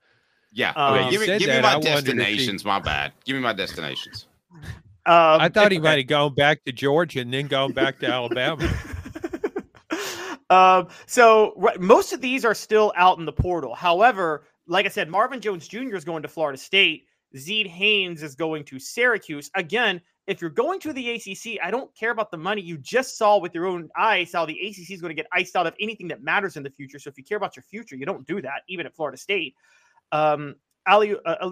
Yeah. Um, okay, give me, said give me that, my I wondered if he- destinations. My bad. Give me my destinations. Um, I thought he okay. might have gone back to Georgia and then gone back to Alabama. Um, so right, most of these are still out in the portal. However, like I said, Marvin Jones Jr. is going to Florida State. Zed Haynes is going to Syracuse. Again, if you're going to the ACC, I don't care about the money. You just saw with your own eyes how the ACC is going to get iced out of anything that matters in the future. So if you care about your future, you don't do that, even at Florida State. Um, Ali uh,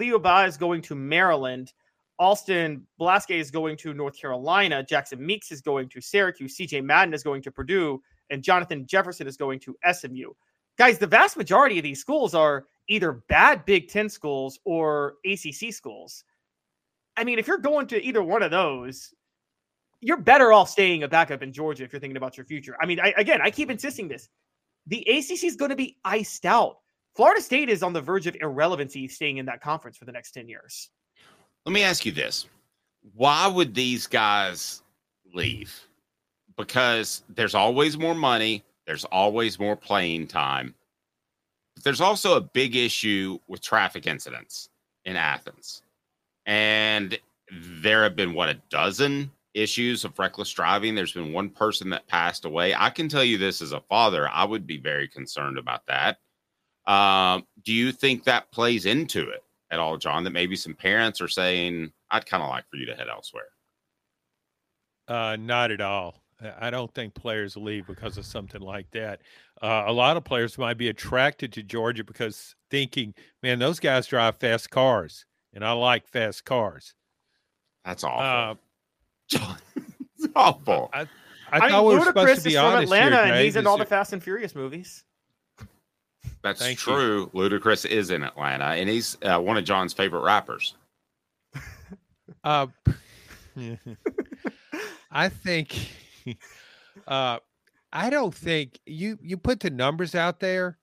is going to Maryland. Austin Blaske is going to North Carolina. Jackson Meeks is going to Syracuse. CJ Madden is going to Purdue. And Jonathan Jefferson is going to SMU. Guys, the vast majority of these schools are either bad Big Ten schools or ACC schools. I mean, if you're going to either one of those, you're better off staying a backup in Georgia if you're thinking about your future. I mean, I, again, I keep insisting this. The ACC is going to be iced out. Florida State is on the verge of irrelevancy staying in that conference for the next 10 years. Let me ask you this: Why would these guys leave? Because there's always more money. There's always more playing time. But there's also a big issue with traffic incidents in Athens. And there have been, what, a dozen issues of reckless driving? There's been one person that passed away. I can tell you this as a father, I would be very concerned about that. Um, do you think that plays into it at all, John? That maybe some parents are saying, I'd kind of like for you to head elsewhere. Uh, not at all. I don't think players leave because of something like that. Uh, a lot of players might be attracted to Georgia because thinking, man, those guys drive fast cars, and I like fast cars. That's awful. Uh, it's awful. I, I, I, thought mean, we were supposed Ludacris to be is from honest Atlanta, here, and he's in all the Fast and Furious movies. That's Thank you. true. Ludacris is in Atlanta, and he's uh, one of John's favorite rappers. Uh, I think uh, I don't think you you put the numbers out there,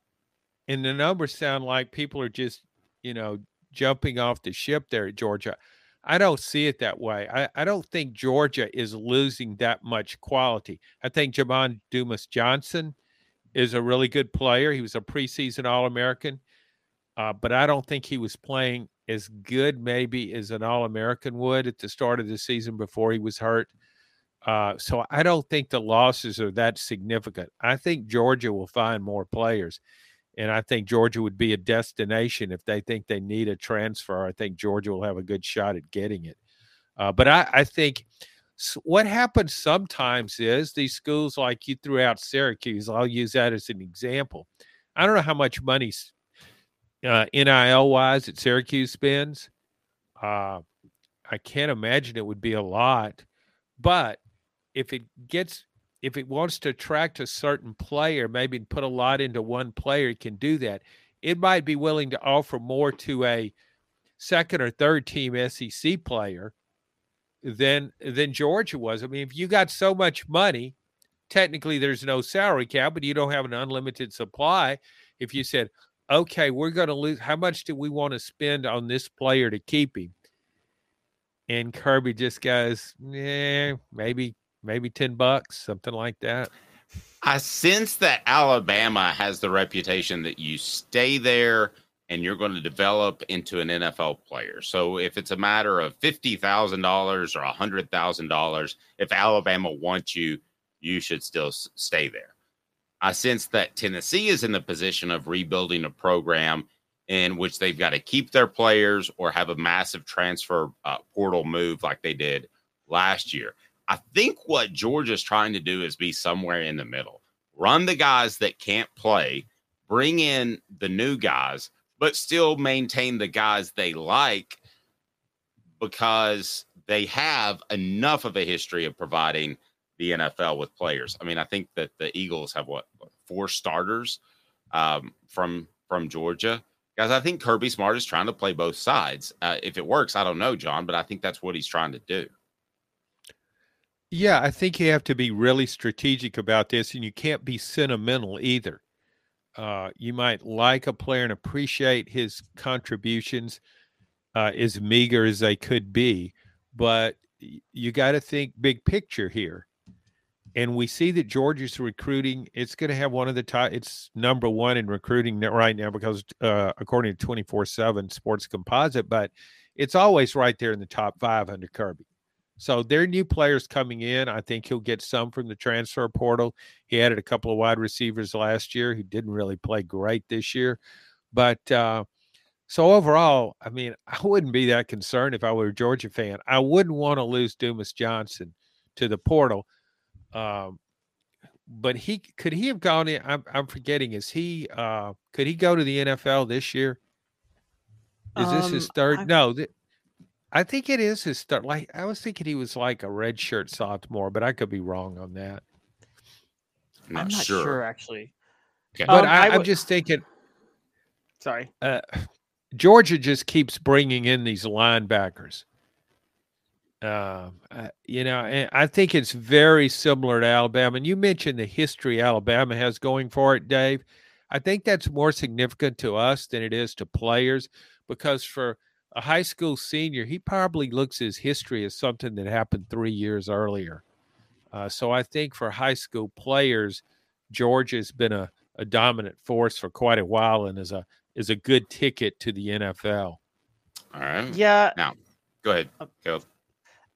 and the numbers sound like people are just you know jumping off the ship there at Georgia. I don't see it that way. I, I don't think Georgia is losing that much quality. I think Javon Dumas Johnson is a really good player. He was a preseason All American, uh, but I don't think he was playing as good, maybe, as an All American would at the start of the season before he was hurt. Uh, so I don't think the losses are that significant. I think Georgia will find more players. And I think Georgia would be a destination if they think they need a transfer. I think Georgia will have a good shot at getting it. Uh, but I, I think what happens sometimes is these schools, like you threw out Syracuse, I'll use that as an example. I don't know how much money uh, NIL wise that Syracuse spends. Uh, I can't imagine it would be a lot, but if it gets if it wants to attract a certain player, maybe put a lot into one player, it can do that. It might be willing to offer more to a second or third team SEC player than than Georgia was. I mean, if you got so much money, technically there's no salary cap, but you don't have an unlimited supply. If you said, okay, we're going to lose, how much do we want to spend on this player to keep him? And Kirby just goes, yeah, maybe maybe 10 bucks, something like that. I sense that Alabama has the reputation that you stay there and you're going to develop into an NFL player. So if it's a matter of $50,000 or $100,000, if Alabama wants you, you should still stay there. I sense that Tennessee is in the position of rebuilding a program in which they've got to keep their players or have a massive transfer uh, portal move like they did last year. I think what Georgia's trying to do is be somewhere in the middle. Run the guys that can't play, bring in the new guys, but still maintain the guys they like because they have enough of a history of providing the NFL with players. I mean, I think that the Eagles have what four starters um, from from Georgia. Guys, I think Kirby Smart is trying to play both sides. Uh, if it works, I don't know, John, but I think that's what he's trying to do. Yeah, I think you have to be really strategic about this, and you can't be sentimental either. Uh, you might like a player and appreciate his contributions, uh, as meager as they could be, but you got to think big picture here. And we see that Georgia's recruiting; it's going to have one of the top. It's number one in recruiting right now because, uh, according to Twenty Four Seven Sports Composite, but it's always right there in the top five under Kirby. So there are new players coming in. I think he'll get some from the transfer portal. He added a couple of wide receivers last year who didn't really play great this year. But uh, so overall, I mean, I wouldn't be that concerned if I were a Georgia fan. I wouldn't want to lose Dumas Johnson to the portal. Um, but he could he have gone in? I'm, I'm forgetting. Is he uh, could he go to the NFL this year? Is this his Um, third? I- No, th- I think it is his start. Like I was thinking he was like a red shirt sophomore, but I could be wrong on that. I'm not, I'm not sure. sure, actually. But Um, I, I I'm just thinking, Sorry. uh, Georgia just keeps bringing in these linebackers. Um, uh, you know, and I think it's very similar to Alabama. And you mentioned the history Alabama has going for it, Dave. I think that's more significant to us than it is to players because for a high school senior, he probably looks at his history as something that happened three years earlier. Uh, so I think for high school players, Georgia's been a, a dominant force for quite a while and is a is a good ticket to the NFL. All right. Yeah. Now, go ahead, Caleb.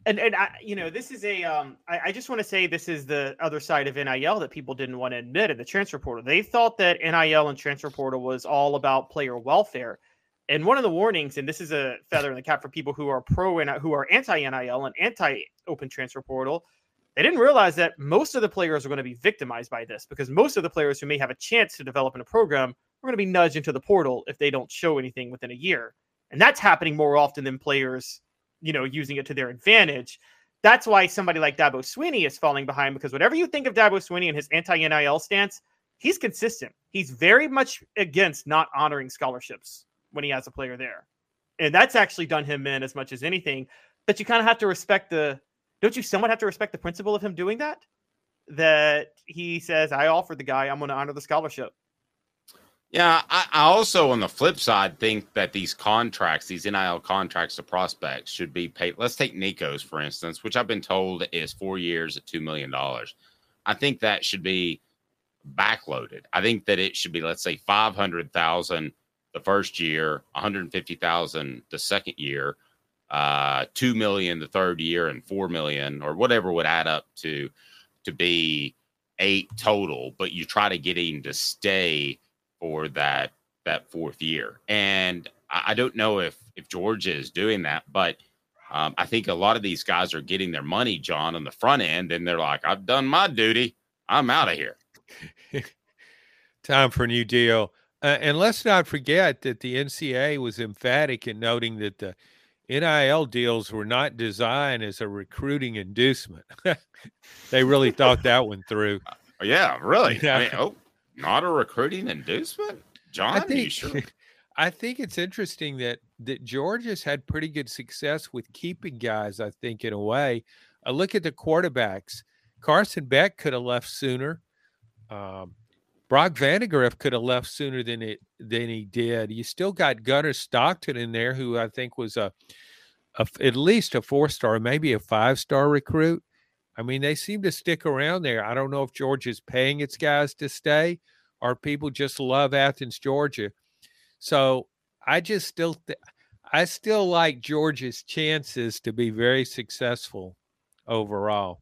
and and I, you know, this is a um. I, I just want to say this is the other side of NIL that people didn't want to admit in the transfer portal. They thought that NIL and transfer portal was all about player welfare. And one of the warnings, and this is a feather in the cap for people who are pro and who are anti NIL and anti open transfer portal, they didn't realize that most of the players are going to be victimized by this because most of the players who may have a chance to develop in a program are going to be nudged into the portal if they don't show anything within a year. And that's happening more often than players, you know, using it to their advantage. That's why somebody like Dabo Swinney is falling behind because whatever you think of Dabo Swinney and his anti NIL stance, he's consistent. He's very much against not honoring scholarships when he has a player there. And that's actually done him in as much as anything. But you kind of have to respect the don't you somewhat have to respect the principle of him doing that? That he says, I offered the guy, I'm going to honor the scholarship. Yeah, I, I also, on the flip side, think that these contracts, these NIL contracts to prospects, should be paid. Let's take Nico's, for instance, which I've been told is four years at $2 million. I think that should be backloaded. I think that it should be, let's say, 500000 the first year, 150000 the second year, uh, 2 million the third year, and 4 million or whatever would add up to to be eight total, but you try to get him to stay for that that fourth year. And I, I don't know if if Georgia is doing that, but um, I think a lot of these guys are getting their money, John, on the front end, and they're like, "I've done my duty. I'm out of here." Time for a new deal. Uh, and let's not forget that the NCAA was emphatic in noting that the NIL deals were not designed as a recruiting inducement. they really thought that one through. Oh, yeah, really. I mean, oh, not a recruiting inducement, John. I Are you think, sure? I think it's interesting that that Georgia's had pretty good success with keeping guys. I think in a way, I look at the quarterbacks. Carson Beck could have left sooner. Um, Brock Vandagriff could have left sooner than it than he did. You still got Gunnar Stockton in there, who I think was a, a at least a four star, maybe a five star recruit. I mean, they seem to stick around there. I don't know if Georgia's paying its guys to stay, or people just love Athens, Georgia. So I just still, th- I still like Georgia's chances to be very successful overall.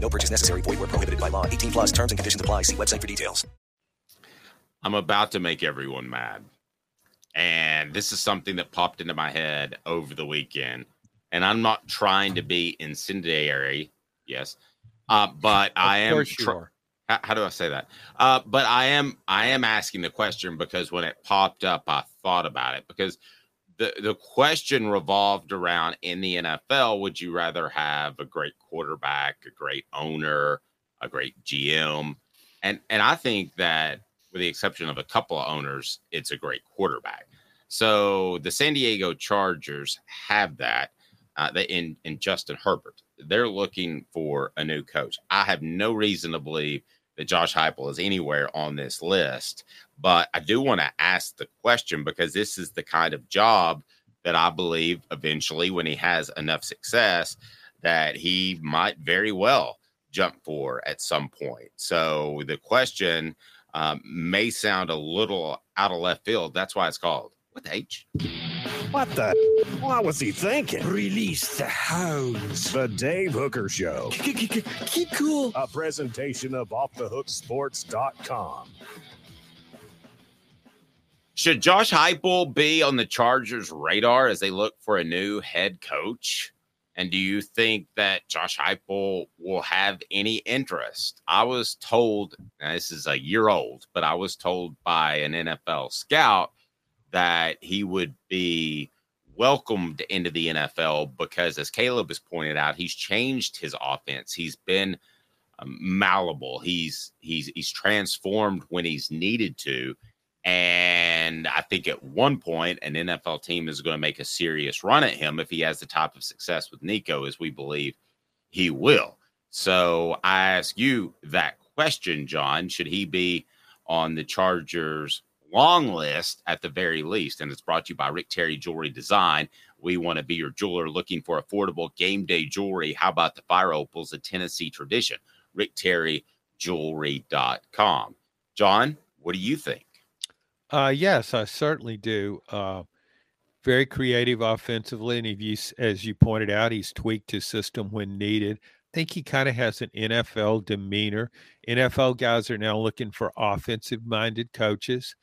No purchase necessary. Void where prohibited by law. 18 plus terms and conditions apply. See website for details. I'm about to make everyone mad. And this is something that popped into my head over the weekend. And I'm not trying to be incendiary, yes, uh, but I am. course you tr- how, how do I say that? Uh, but I am. I am asking the question because when it popped up, I thought about it because the the question revolved around in the NFL. Would you rather have a great quarterback, a great owner, a great GM? And and I think that with the exception of a couple of owners, it's a great quarterback. So the San Diego Chargers have that. Uh, they, in in Justin Herbert, they're looking for a new coach. I have no reason to believe that Josh Heupel is anywhere on this list, but I do want to ask the question because this is the kind of job that I believe eventually, when he has enough success, that he might very well jump for at some point. So the question um, may sound a little out of left field. That's why it's called with H. What the? What was he thinking? Release the hounds. The Dave Hooker Show. Keep cool. A presentation of OffTheHookSports.com. Should Josh Heupel be on the Chargers' radar as they look for a new head coach? And do you think that Josh Heupel will have any interest? I was told, now this is a year old, but I was told by an NFL scout that he would be welcomed into the NFL because, as Caleb has pointed out, he's changed his offense. He's been um, malleable. He's he's he's transformed when he's needed to, And I think at one point, an NFL team is going to make a serious run at him if he has the type of success with Nico as we believe he will. So I ask you that question, John. Should he be on the Chargers long list at the very least? And it's brought to you by Rick Terry Jewelry Design. We want to be your jeweler looking for affordable game day jewelry. How about the Fire Opals, a Tennessee tradition? Rick Terry RickTerryJewelry.com. John, what do you think? Uh, yes, I certainly do. Uh, very creative offensively, and if you, as you pointed out, he's tweaked his system when needed. I think he kind of has an NFL demeanor. NFL guys are now looking for offensive-minded coaches.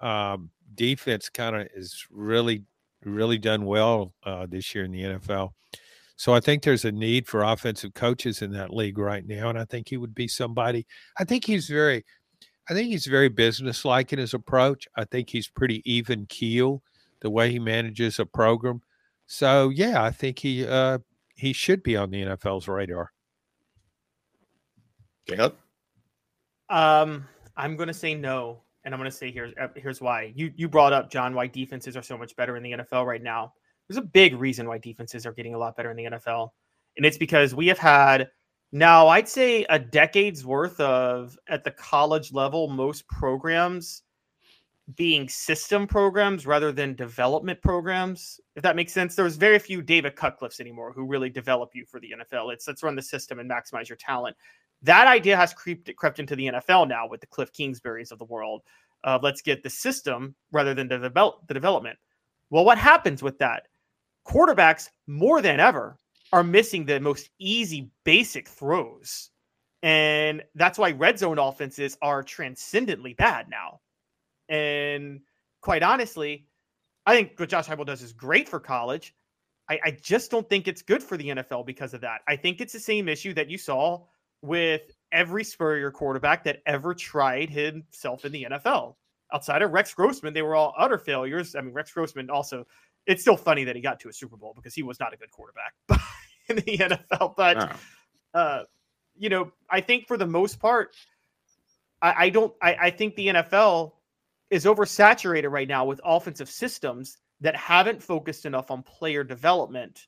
Um, defense kind of is really, really done well uh, this year in the NFL. So I think there's a need for offensive coaches in that league right now, and I think he would be somebody. I think he's very I think he's very businesslike in his approach. I think he's pretty even keel the way he manages a program. So yeah, I think he uh, he should be on the NFL's radar. Caleb, um, I'm going to say no, and I'm going to say here's uh, here's why. You you brought up John why defenses are so much better in the NFL right now. There's a big reason why defenses are getting a lot better in the NFL, and it's because we have had now, I'd say a decade's worth of at the college level, most programs being system programs rather than development programs. If that makes sense, there's very few David Cutcliffes anymore who really develop you for the NFL. It's let's run the system and maximize your talent. That idea has creeped crept into the NFL now with the Cliff Kingsburys of the world. Uh, let's get the system rather than the, develop, the development. Well, what happens with that? Quarterbacks more than ever are missing the most easy basic throws. And that's why red zone offenses are transcendently bad now. And quite honestly, I think what Josh Heupel does is great for college. I, I just don't think it's good for the NFL because of that. I think it's the same issue that you saw with every Spurrier quarterback that ever tried himself in the NFL. Outside of Rex Grossman, they were all utter failures. I mean, Rex Grossman also, it's still funny that he got to a Super Bowl because he was not a good quarterback. in the NFL. But oh. uh, you know, I think for the most part, I, I don't. I, I think the NFL is oversaturated right now with offensive systems that haven't focused enough on player development.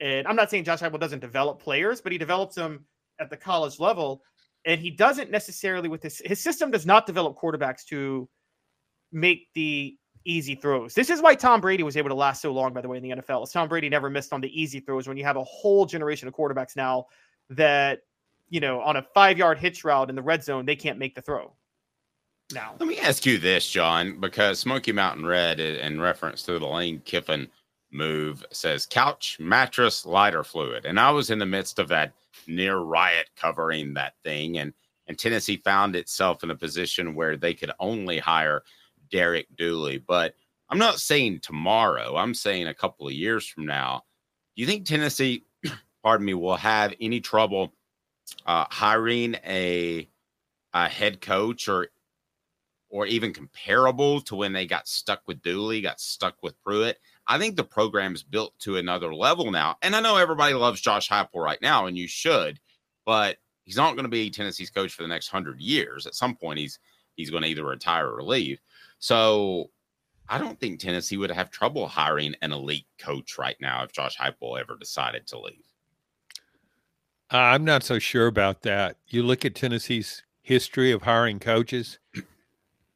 And I'm not saying Josh Heupel doesn't develop players, but he develops them at the college level, and he doesn't necessarily with his his system does not develop quarterbacks to make the easy throws. This is why Tom Brady was able to last so long, by the way, in the NFL. Tom Brady never missed on the easy throws when you have a whole generation of quarterbacks now that, you know, on a five yard hitch route in the red zone, they can't make the throw. Now, let me ask you this, John, because Smoky Mountain Red, in reference to the Lane Kiffin move, says couch, mattress, lighter fluid. And I was in the midst of that near riot covering that thing. And, and Tennessee found itself in a position where they could only hire Derek Dooley. But I'm not saying tomorrow. I'm saying a couple of years from now. Do you think Tennessee, pardon me, will have any trouble uh, hiring a a head coach or or even comparable to when they got stuck with Dooley, got stuck with Pruitt? I think the program is built to another level now. And I know everybody loves Josh Heupel right now, and you should, but he's not going to be Tennessee's coach for the next hundred years. At some point, he's he's going to either retire or leave. So I don't think Tennessee would have trouble hiring an elite coach right now if Josh Heupel ever decided to leave. Uh, I'm not so sure about that. You look at Tennessee's history of hiring coaches.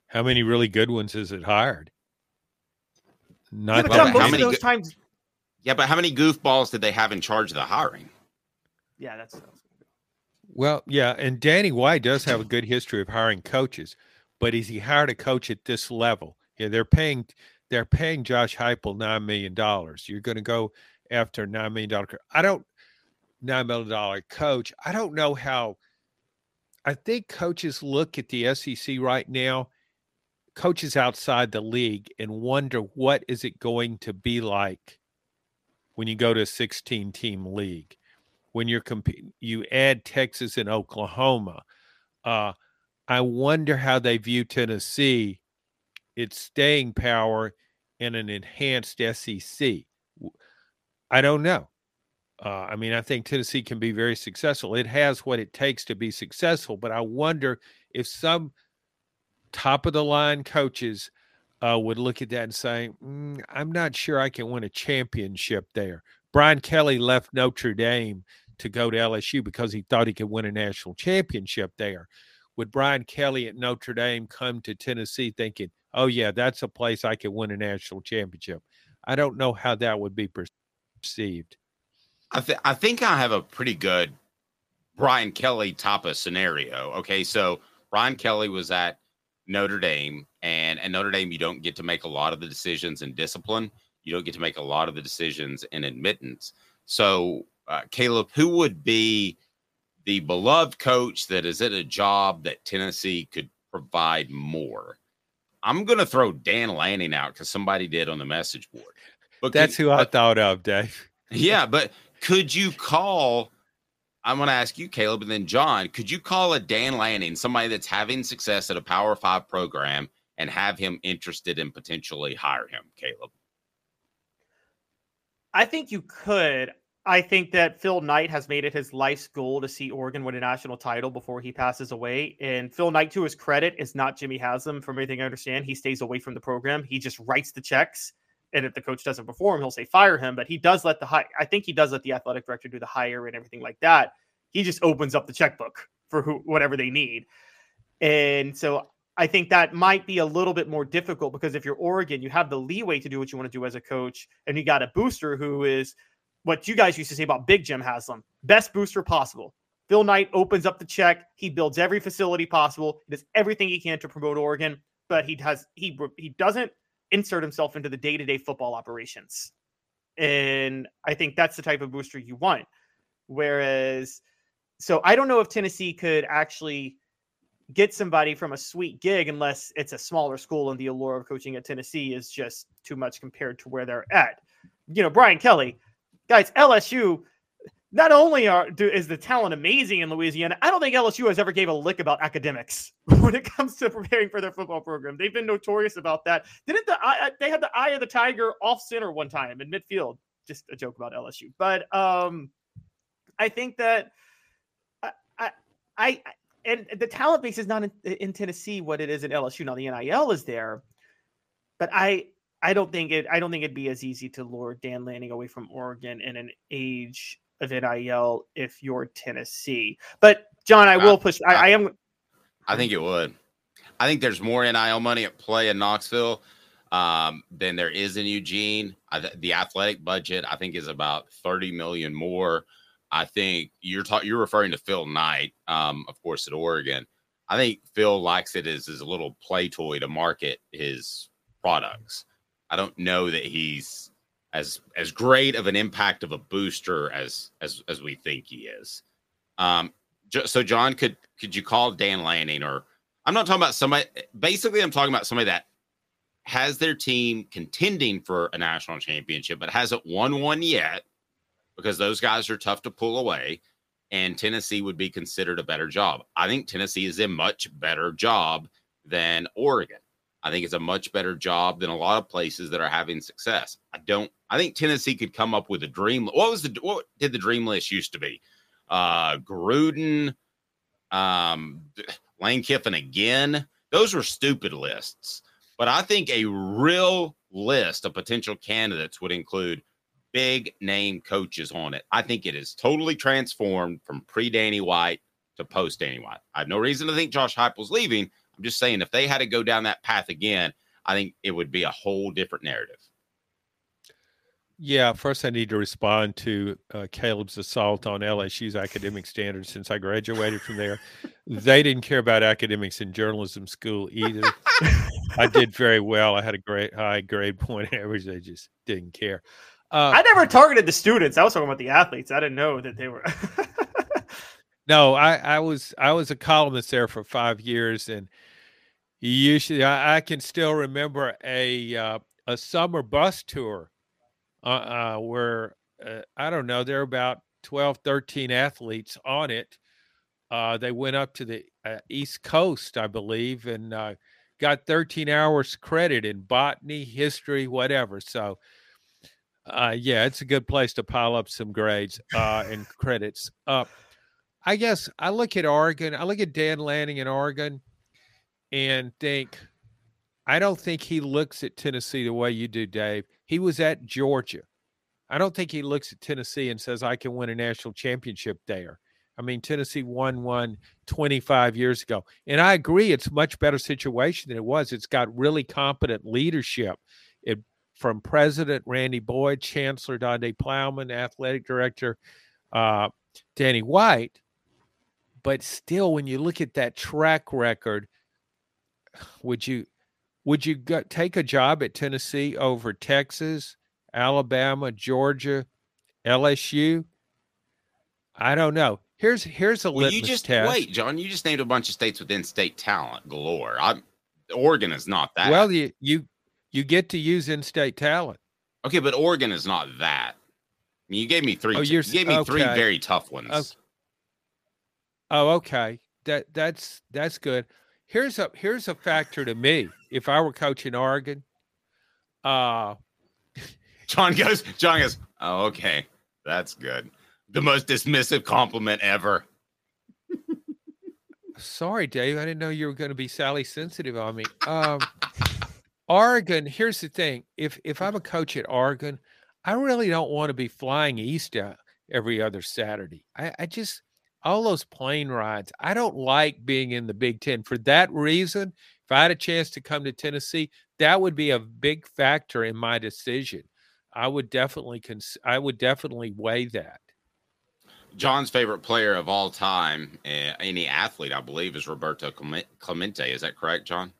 How many really good ones has it hired? Not yeah, but how many those times. Yeah, but how many goofballs did they have in charge of the hiring? Yeah, that's. Well, yeah, and Danny White does have a good history of hiring coaches but is he hired a coach at this level? Yeah, they're paying they're paying Josh Heupel nine million dollars. You're going to go after nine million dollar. I don't nine million dollar coach. I don't know how. I think coaches look at the SEC right now, coaches outside the league, and wonder what is it going to be like when you go to a 16 team league. When you're competing, you add Texas and Oklahoma. Uh, I wonder how they view Tennessee, its staying power, in an enhanced SEC. I don't know. Uh, I mean, I think Tennessee can be very successful. It has what it takes to be successful, but I wonder if some top of the line coaches uh, would look at that and say, mm, I'm not sure I can win a championship there. Brian Kelly left Notre Dame to go to LSU because he thought he could win a national championship there. Would Brian Kelly at Notre Dame come to Tennessee thinking, oh, yeah, that's a place I could win a national championship? I don't know how that would be perceived. I, th- I think I have a pretty good Brian Kelly type of scenario. Okay, so Brian Kelly was at Notre Dame, and at Notre Dame, you don't get to make a lot of the decisions in discipline. You don't get to make a lot of the decisions in admittance. So, uh, Caleb, who would be the beloved coach that is at a job that Tennessee could provide more? I'm going to throw Dan Lanning out because somebody did on the message board. But that's could, who I thought of, Dave. yeah, but could you call? I'm going to ask you, Caleb, and then John. Could you call a Dan Lanning, somebody that's having success at a Power Five program, and have him interested in potentially hire him, Caleb? I think you could. I think that Phil Knight has made it his life's goal to see Oregon win a national title before he passes away. And Phil Knight, to his credit, is not Jimmy Haslam. From everything I understand, he stays away from the program. He just writes the checks and if the coach doesn't perform, he'll say fire him. But he does let the high. I think he does let the athletic director do the hire and everything like that. He just opens up the checkbook for who whatever they need, and so I think that might be a little bit more difficult because if you're Oregon, you have the leeway to do what you want to do as a coach, and you got a booster who is what you guys used to say about Big Jim Haslam, best booster possible. Phil Knight opens up the check. He builds every facility possible. He does everything he can to promote Oregon, but he has he he doesn't insert himself into the day-to-day football operations. And I think that's the type of booster you want. Whereas so I don't know if Tennessee could actually get somebody from a sweet gig unless it's a smaller school and the allure of coaching at Tennessee is just too much compared to where they're at. You know, Brian Kelly, guys, LSU not only are do, is the talent amazing in Louisiana, I don't think LSU has ever gave a lick about academics when it comes to preparing for their football program. They've been notorious about that. Didn't the they had the eye of the tiger off center one time in midfield? Just a joke about LSU, but um, I think that I, I, I and the talent base is not in, in Tennessee what it is in LSU. Now the NIL is there, but I I don't think it I don't think it'd be as easy to lure Dan Lanning away from Oregon in an age of NIL if you're Tennessee. But John, I will push. I, I am. I think it would. I think there's more NIL money at play in Knoxville um, than there is in Eugene. I, the athletic budget, I think, is about 30 million more. I think you're talking. You're referring to Phil Knight, um, of course, at Oregon. I think Phil likes it as his little play toy to market his products. I don't know that he's as as great of an impact of a booster as as as we think he is. Um, so John, could could you call Dan Lanning or I'm not talking about somebody. Basically, I'm talking about somebody that has their team contending for a national championship, but hasn't won one yet because those guys are tough to pull away. And Tennessee would be considered a better job. I think Tennessee is a much better job than Oregon. I think it's a much better job than a lot of places that are having success. I don't. I think Tennessee could come up with a dream. What was the what did the dream list used to be? Uh, Gruden, um, Lane Kiffin again. Those were stupid lists. But I think a real list of potential candidates would include big name coaches on it. I think it is totally transformed from pre Danny White to post Danny White. I have no reason to think Josh Heupel's leaving, I'm just saying, if they had to go down that path again, I think it would be a whole different narrative. Yeah, first I need to respond to uh, Caleb's assault on LSU's academic standards since I graduated from there. they didn't care about academics in journalism school either. I did very well. I had a great high grade point average. They just didn't care. Uh, I never targeted the students. I was talking about the athletes. I didn't know that they were. no, I, I was I was a columnist there for five years, and usually I, I can still remember a uh, a summer bus tour uh, uh, where uh, I don't know there are about 12, 13 athletes on it. Uh, they went up to the uh, East Coast, I believe, and got 13 hours credit in botany, history, whatever. So, yeah, it's a good place to pile up some grades and credits. I guess I look at Oregon. I look at Dan Lanning in Oregon and think I don't think he looks at Tennessee the way you do, Dave. He was at Georgia. I don't think he looks at Tennessee and says, I can win a national championship there. I mean, Tennessee won one 25 years ago. And I agree, it's much better situation than it was. It's got really competent leadership it, from President Randy Boyd, Chancellor Donde Plowman, Athletic Director uh, Danny White. But still, when you look at that track record, would you would you go, take a job at Tennessee over Texas, Alabama, Georgia, LSU? I don't know. Here's here's a Well, litmus you just test. wait, John. You just named a bunch of states with in-state talent galore. I'm Oregon is not that. Well, you you you get to use in-state talent. okay, but Oregon is not that. I mean, you gave me three. Oh, you gave me three very tough ones. Okay. Oh, okay. That that's that's good. Here's a here's a factor to me. If I were coaching Oregon, uh John goes. John goes. Oh, okay, that's good. The most dismissive compliment ever. sorry, Dave, I didn't know you were going to be Sally sensitive on me. Um Oregon, here's the thing. If if I'm a coach at Oregon, I really don't want to be flying east uh, every other Saturday. I, I just all those plane rides. I don't like being in the Big Ten. For that reason, if I had a chance to come to Tennessee, that would be a big factor in my decision. I would definitely cons- I would definitely weigh that. John's favorite player of all time, uh, any athlete, I believe, is Roberto Clemente. Is that correct, John?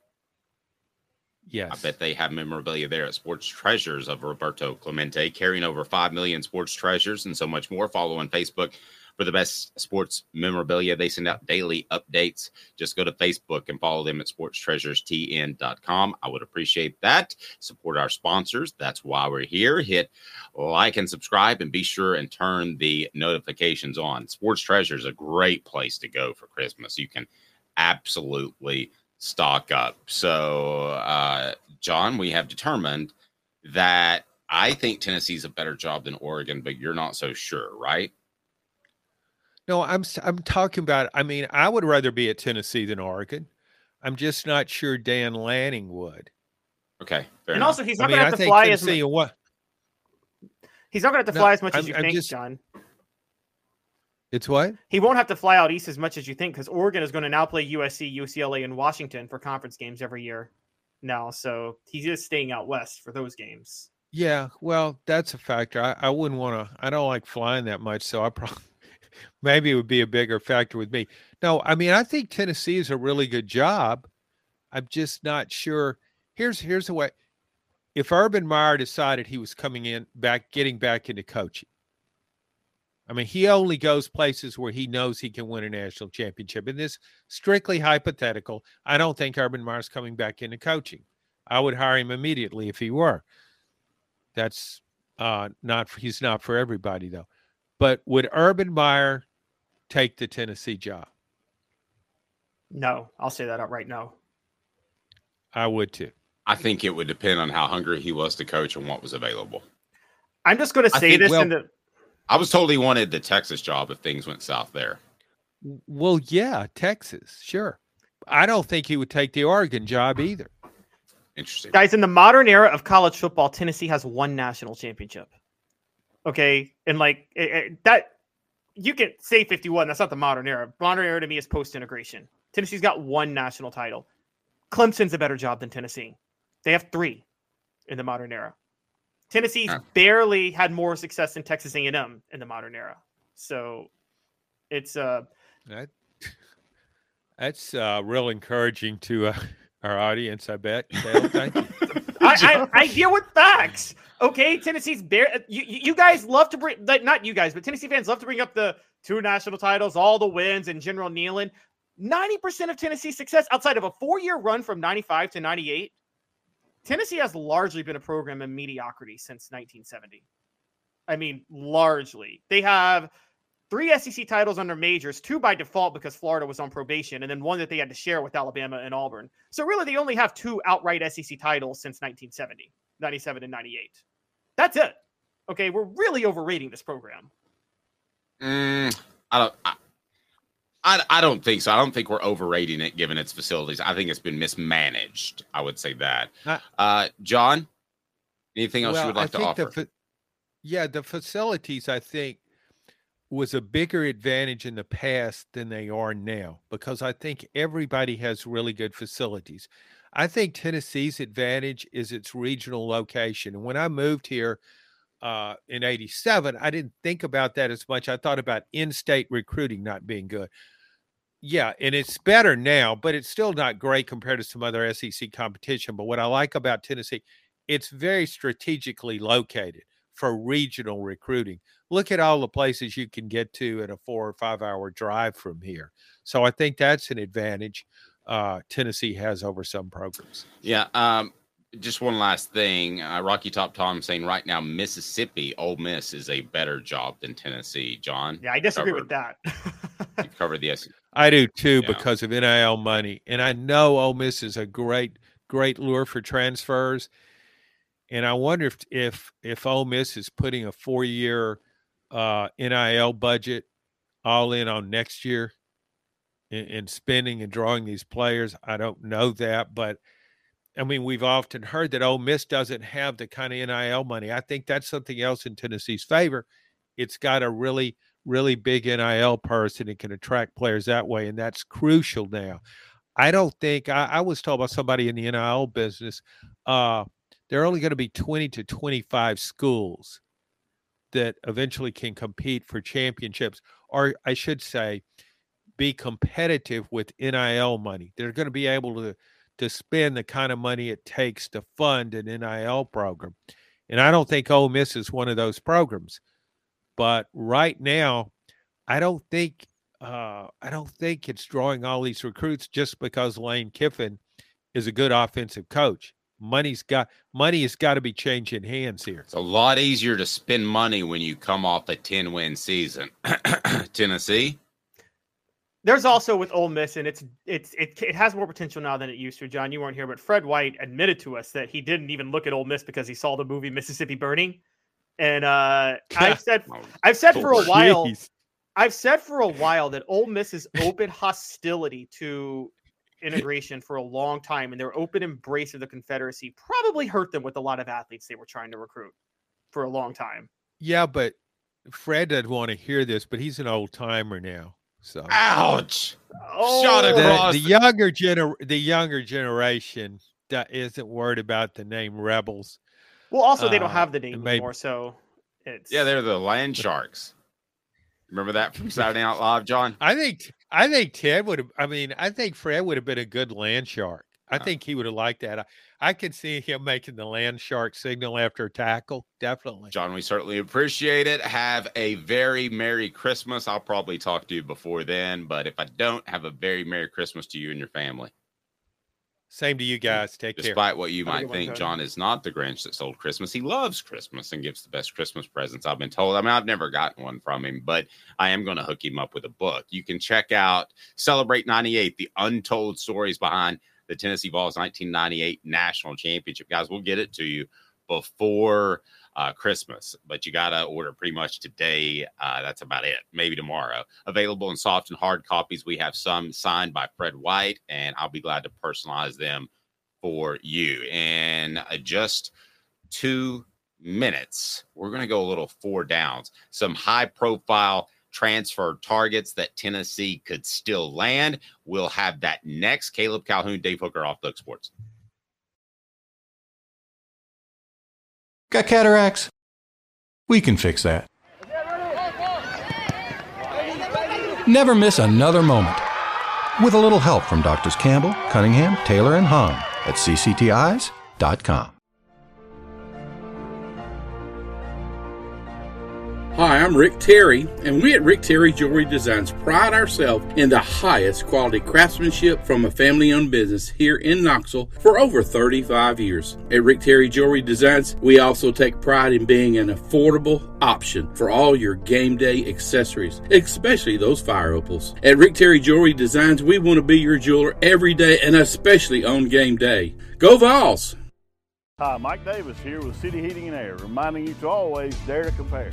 Yes. I bet they have memorabilia there at Sports Treasures of Roberto Clemente, carrying over 5 million sports treasures and so much more. Follow on Facebook for the best sports memorabilia. They send out daily updates. Just go to Facebook and follow them at sportstreasurestn.com. I would appreciate that. Support our sponsors. That's why we're here. Hit like and subscribe and be sure and turn the notifications on. Sports Treasure is a great place to go for Christmas. You can absolutely stock up. So, uh, John, we have determined that I think Tennessee's a better job than Oregon, but you're not so sure, right? No, I'm s- I'm talking about. I mean, I would rather be at Tennessee than Oregon. I'm just not sure Dan Lanning would. Okay, fair and enough. also, he's I not mean, going to have to think fly as much. what? He's not going to have to No, fly as much as I'm- you I'm think, just- John. It's what? He won't have to fly out east as much as you think because Oregon is going to now play USC, UCLA, and Washington for conference games every year now. So he's just staying out west for those games. Yeah, well, that's a factor. I, I wouldn't want to. I don't like flying that much, so I probably maybe it would be a bigger factor with me. No, I mean, I think Tennessee is a really good job. I'm just not sure. Here's here's the way. If Urban Meyer decided he was coming in back, getting back into coaching, I mean, he only goes places where he knows he can win a national championship. And this strictly hypothetical. I don't think Urban Meyer's coming back into coaching. I would hire him immediately if he were. That's uh, not for, he's not for everybody though. But would Urban Meyer take the Tennessee job? No, I'll say that outright. No. I would too. I think it would depend on how hungry he was to coach and what was available. I'm just going to say think- this well- in the I was told he wanted the Texas job if things went south there. Well, yeah, Texas, sure. I don't think he would take the Oregon job either. Interesting. guys in the modern era of college football. Tennessee has one national championship. Okay, and like it- it- that, you can say 51. That's not the modern era. Modern era to me is post integration. Tennessee's got one national title. Clemson's a better job than Tennessee. They have three in the modern era. Tennessee's barely had more success than Texas A&M in the modern era. So it's uh That, that's uh, real encouraging to uh, our audience, I bet. I, I, I deal with facts. Okay, Tennessee's bare. Uh, you, you you guys love to bring like not you guys, but Tennessee fans love to bring up the two national titles, all the wins, and General Neyland. Ninety percent of Tennessee's success outside of a four-year run from '95 to '98, Tennessee has largely been a program in mediocrity since 1970. I mean, largely. They have three SEC titles under majors, two by default because Florida was on probation, and then one that they had to share with Alabama and Auburn. So really, they only have two outright SEC titles since 1970, 97 and 98. That's it. Okay, we're really overrating this program. Mm, I don't. I, I, I don't think so. I don't think we're overrating it given its facilities. I think it's been mismanaged. I would say that. Uh, John, anything else you would like to think offer? The, fa- yeah, the facilities I think was a bigger advantage in the past than they are now because I think everybody has really good facilities. I think Tennessee's advantage is its regional location. And when I moved here uh, in 87, I didn't think about that as much. I thought about in state recruiting not being good. Yeah, and it's better now, but it's still not great compared to some other SEC competition. But what I like about Tennessee, it's very strategically located for regional recruiting. Look at all the places you can get to in a four or five hour drive from here. So I think that's an advantage uh, Tennessee has over some programs. Yeah. Um, just one last thing. Uh, Rocky Top Tom saying right now Mississippi Ole Miss is a better job than Tennessee. John. Yeah, I disagree covered, with that. You've covered the SEC. I do too Yeah. because of NIL money, and I know Ole Miss is a great, great lure for transfers. And I wonder if if if Ole Miss is putting a four year uh, NIL budget all in on next year in spending and drawing these players. I don't know that, but I mean we've often heard that Ole Miss doesn't have the kind of NIL money. I think that's something else in Tennessee's favor. It's got a really really big NIL person and can attract players that way, and that's crucial now. I don't think I, I was told by somebody in the NIL business. Uh, there are only going to be 20 to 25 schools that eventually can compete for championships, or I should say, be competitive with NIL money. They're going to be able to to spend the kind of money it takes to fund an NIL program. And I don't think Ole Miss is one of those programs. But right now, I don't think uh, I don't think it's drawing all these recruits just because Lane Kiffin is a good offensive coach. Money's got money has got to be changing hands here. It's a lot easier to spend money when you come off a 10 win season. Tennessee. There's also with Ole Miss, and it's it's it, it has more potential now than it used to. John, you weren't here, but Fred White admitted to us that he didn't even look at Ole Miss because he saw the movie Mississippi Burning. And uh, I've said I've said for a while, I've said for a while that Ole Miss's open hostility to integration for a long time and their open embrace of the Confederacy probably hurt them with a lot of athletes they were trying to recruit for a long time. Yeah, but Fred doesn't want to hear this, but he's an old timer now. So Ouch! Oh, Shot the, across. the younger gener the younger generation that isn't worried about the name rebels. Well, also they don't Uh, have the name maybe- anymore, so it's yeah, they're the land sharks. Remember that from Saturday Night Live, John? I think I think Ted would have. I mean, I think Fred would have been a good land shark. I uh-huh. think he would have liked that. I, I could see him making the land shark signal after a tackle. Definitely. John, we certainly appreciate it. Have a very Merry Christmas. I'll probably talk to you before then, but if I don't, have a very Merry Christmas to you and your family. Same to you guys. Take care. Despite what you might good think, John is not the Grinch that sold Christmas. He loves Christmas and gives the best Christmas presents, I've been told. I mean, I've never gotten one from him, but I am going to hook him up with a book. You can check out Celebrate 98, the untold stories behind the Tennessee Vols 1998 National Championship. Guys, we'll get it to you before uh, Christmas, but you got to order pretty much today. Uh, that's about it. Maybe tomorrow. Available in soft and hard copies. We have some signed by Fred White, and I'll be glad to personalize them for you. And uh, just two minutes, we're going to go a little four downs. Some high profile transfer targets that Tennessee could still land. We'll have that next. Caleb Calhoun, Dave Hooker Off the Hook Sports. Got cataracts? We can fix that. Never miss another moment. With a little help from Doctors Campbell, Cunningham, Taylor, and Hahn at cctis.com. Hi, I'm Rick Terry, and we at Rick Terry Jewelry Designs pride ourselves in the highest quality craftsmanship from a family owned business here in Knoxville for over 35 years. At Rick Terry Jewelry Designs, we also take pride in being an affordable option for all your game day accessories, especially those fire opals. At Rick Terry Jewelry Designs, we want to be your jeweler every day and especially on game day. Go Vols! Hi, Mike Davis here with City Heating and Air, reminding you to always dare to compare.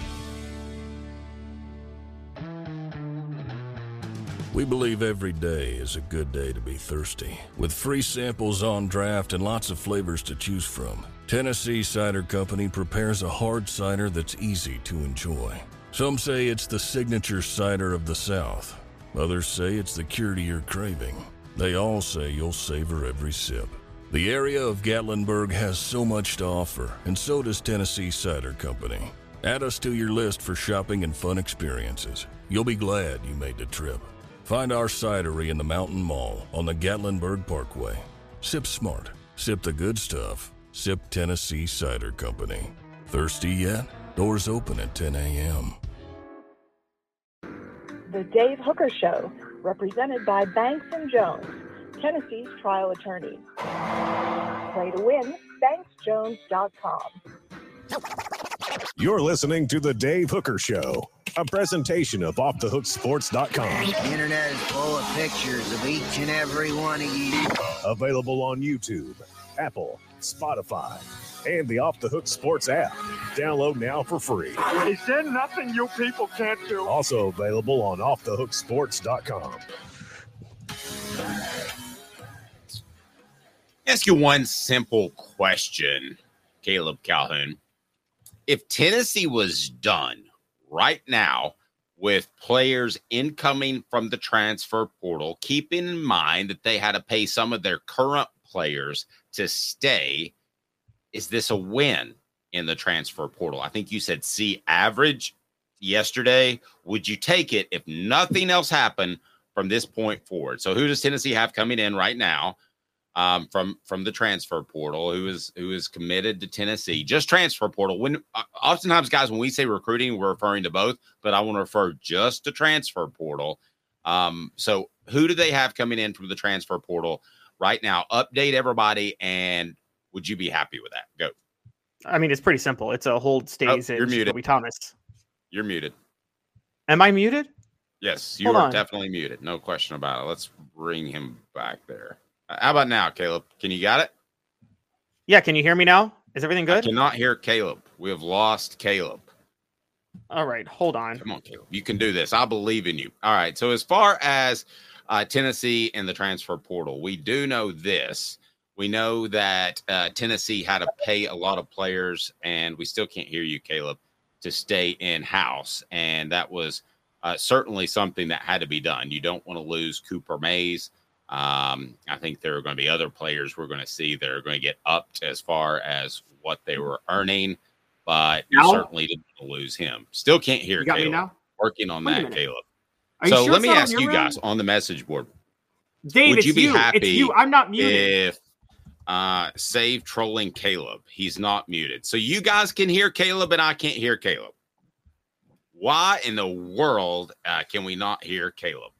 We believe every day is a good day to be thirsty. With free samples on draft and lots of flavors to choose from, Tennessee Cider Company prepares a hard cider that's easy to enjoy. Some say it's the signature cider of the South. Others say it's the cure to your craving. They all say you'll savor every sip. The area of Gatlinburg has so much to offer, and so does Tennessee Cider Company. Add us to your list for shopping and fun experiences. You'll be glad you made the trip. Find our cidery in the Mountain Mall on the Gatlinburg Parkway. Sip smart. Sip the good stuff. Sip Tennessee Cider Company. Thirsty yet? Doors open at 10 a.m. The Dave Hooker Show, represented by Banks and Jones, Tennessee's trial attorney. Play to win, banksjones.com. You're listening to The Dave Hooker Show, a presentation of OffTheHookSports.com. The internet is full of pictures of each and every one of you. Available on YouTube, Apple, Spotify, and the Off the Hook Sports app. Download now for free. Is there nothing you people can't do? Also available on OffTheHookSports.com. ask you one simple question, Caleb Calhoun. If Tennessee was done right now with players incoming from the transfer portal, keeping in mind that they had to pay some of their current players to stay, is this a win in the transfer portal? I think you said C average yesterday. Would you take it if nothing else happened from this point forward? So who does Tennessee have coming in right now? Um, from from the transfer portal who is who is committed to Tennessee. Just transfer portal. When uh, oftentimes, guys, when we say recruiting, we're referring to both, but I want to refer just to transfer portal. Um, so, who do they have coming in from the transfer portal right now? Update everybody, and would you be happy with that? Go. I mean, it's pretty simple. It's a hold stays Oh, you're in muted. Jakobe Thomas. You're muted. Am I muted? Yes, you Hold are on. definitely muted. No question about it. Let's bring him back there. How about now, Caleb? Can you got it? Yeah, can you hear me now? Is everything good? Cannot hear Caleb. We have lost Caleb. All right, hold on. Come on, Caleb. You can do this. I believe in you. All right. So, as far as uh, Tennessee and the transfer portal, we do know this. We know that uh, Tennessee had to pay a lot of players, and we still can't hear you, Caleb, to stay in house. And that was uh, certainly something that had to be done. You don't want to lose Cooper Mays. Um, I think there are going to be other players we're going to see that are going to get upped as far as what they were earning, but you Now? certainly didn't lose him. Still can't hear You got me Caleb. now? Working on Wait that. Caleb. Are so sure let me ask you guys end? on the message board. Dave, would you be you. happy It's you. I'm not muted. if uh save trolling Caleb? He's not muted. So you guys can hear Caleb and I can't hear Caleb. Why in the world uh, can we not hear Caleb?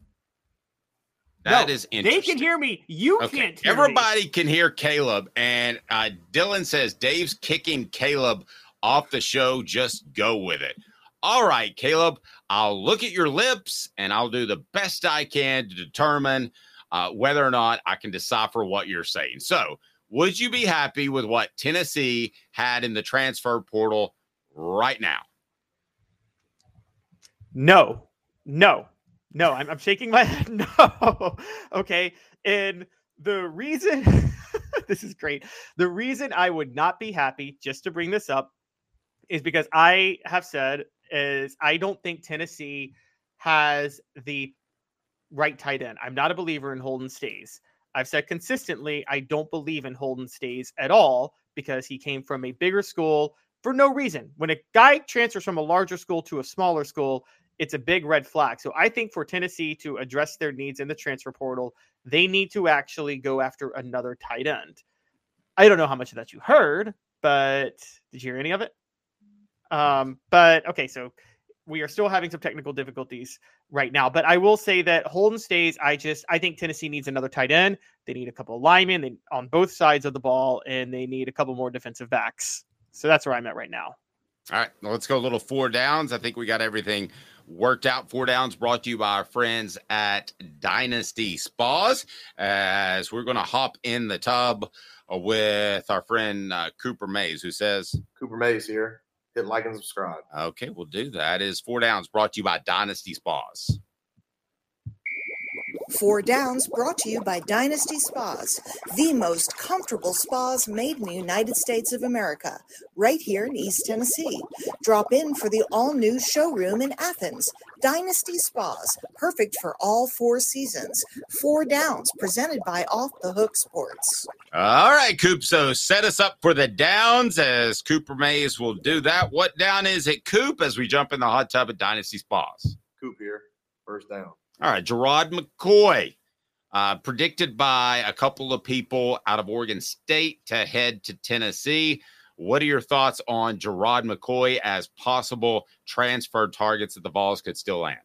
That No, is They can hear me. You Okay, can't hear me. everybody can hear Caleb, and uh, Dylan says Dave's kicking Caleb off the show. Just go with it. All right, Caleb, I'll look at your lips and I'll do the best I can to determine uh, whether or not I can decipher what you're saying. So, would you be happy with what Tennessee had in the transfer portal right now? No, no, no. I'm, I'm shaking my head. No. okay. And the reason this is great. The reason I would not be happy, just to bring this up, is because I have said is I don't think Tennessee has the right tight end. I'm not a believer in Holden Staes. I've said consistently I don't believe in Holden Staes at all because he came from a bigger school for no reason. When a guy transfers from a larger school to a smaller school, it's a big red flag. So I think for Tennessee to address their needs in the transfer portal, they need to actually go after another tight end. I don't know how much of that you heard, but did you hear any of it? Um, but okay, so we are still having some technical difficulties right now. But I will say that Holden Staes. I just I think Tennessee needs another tight end. They need a couple of linemen on both sides of the ball, and they need a couple more defensive backs. So that's where I'm at right now. All right, well, let's go a little four downs. I think we got everything worked out. Four downs brought to you by our friends at Dynasty Spas. As we're going to hop in the tub with our friend uh, Cooper Mays, who says, Cooper Mays here. Hit like and subscribe. Okay, we'll do that. Is four downs brought to you by Dynasty Spas. Four Downs brought to you by Dynasty Spas, the most comfortable spas made in the United States of America, right here in East Tennessee. Drop in for the all new showroom in Athens. Dynasty Spas, perfect for all four seasons. Four Downs, presented by Off the Hook Sports. All right, Coop. So set us up for the downs as Cooper Mays will do that. What down is it, Coop, as we jump in the hot tub at Dynasty Spas? Coop here. First down. All right, Jermod McCoy, uh, predicted by a couple of people out of Oregon State to head to Tennessee. What are your thoughts on Jermod McCoy as possible transfer targets that the Vols could still land?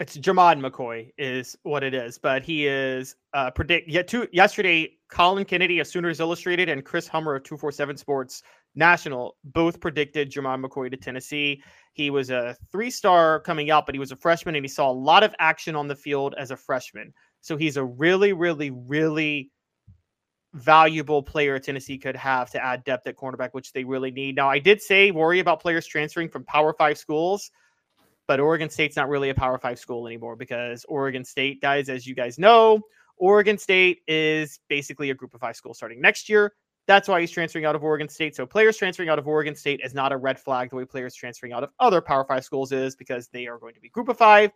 It's Jermod McCoy is what it is, but he is uh, predict yet two yesterday. Colin Kennedy of Sooners Illustrated and Chris Hummer of Two Four Seven Sports National both predicted Jermod McCoy to Tennessee. He was a three star coming out, but he was a freshman and he saw a lot of action on the field as a freshman. So he's a really, really, really valuable player Tennessee could have to add depth at cornerback, which they really need. Now, I did say worry about players transferring from Power Five schools, but Oregon State's not really a Power Five school anymore because Oregon State, guys, as you guys know, Oregon State is basically a group of five school starting next year. That's why he's transferring out of Oregon State. So players transferring out of Oregon State is not a red flag the way players transferring out of other Power Five schools is because they are going to be group of five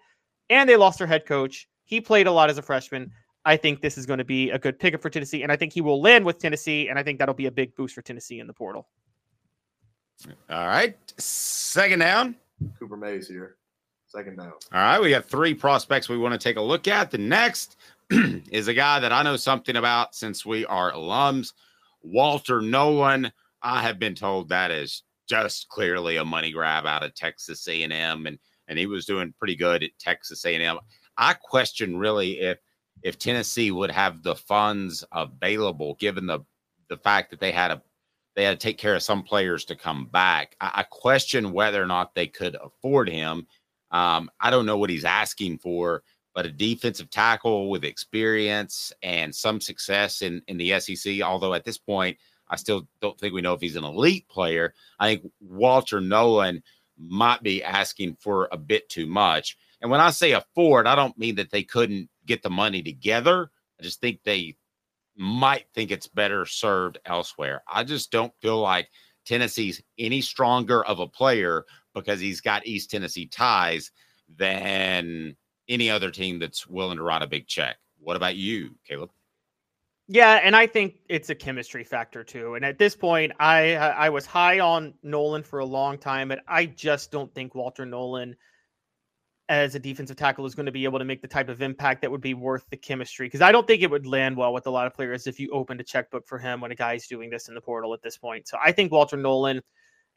and they lost their head coach. He played a lot as a freshman. I think this is going to be a good pickup for Tennessee, and I think he will land with Tennessee, and I think that'll be a big boost for Tennessee in the portal. All right, second down. Cooper Mays here. Second down. All right, we got three prospects we want to take a look at. The next is a guy that I know something about since we are alums, Walter Nolen. I have been told that is just clearly a money grab out of Texas A&M, and and he was doing pretty good at Texas A&M. I question really if if Tennessee would have the funds available, given the the fact that they had a they had to take care of some players to come back. I, I question whether or not they could afford him. Um, I don't know what he's asking for, but a defensive tackle with experience and some success in in the SEC. Although at this point, I still don't think we know if he's an elite player. I think Walter Nolen might be asking for a bit too much. And when I say afford, I don't mean that they couldn't get the money together. I just think they might think it's better served elsewhere. I just don't feel like Tennessee's any stronger of a player because he's got East Tennessee ties than any other team that's willing to write a big check. What about you, Caleb? Yeah, and I think it's a chemistry factor too. And at this point, I I was high on Nolen for a long time, but I just don't think Walter Nolen as a defensive tackle is going to be able to make the type of impact that would be worth the chemistry. Because I don't think it would land well with a lot of players if you opened a checkbook for him when a guy's doing this in the portal at this point. So I think Walter Nolen,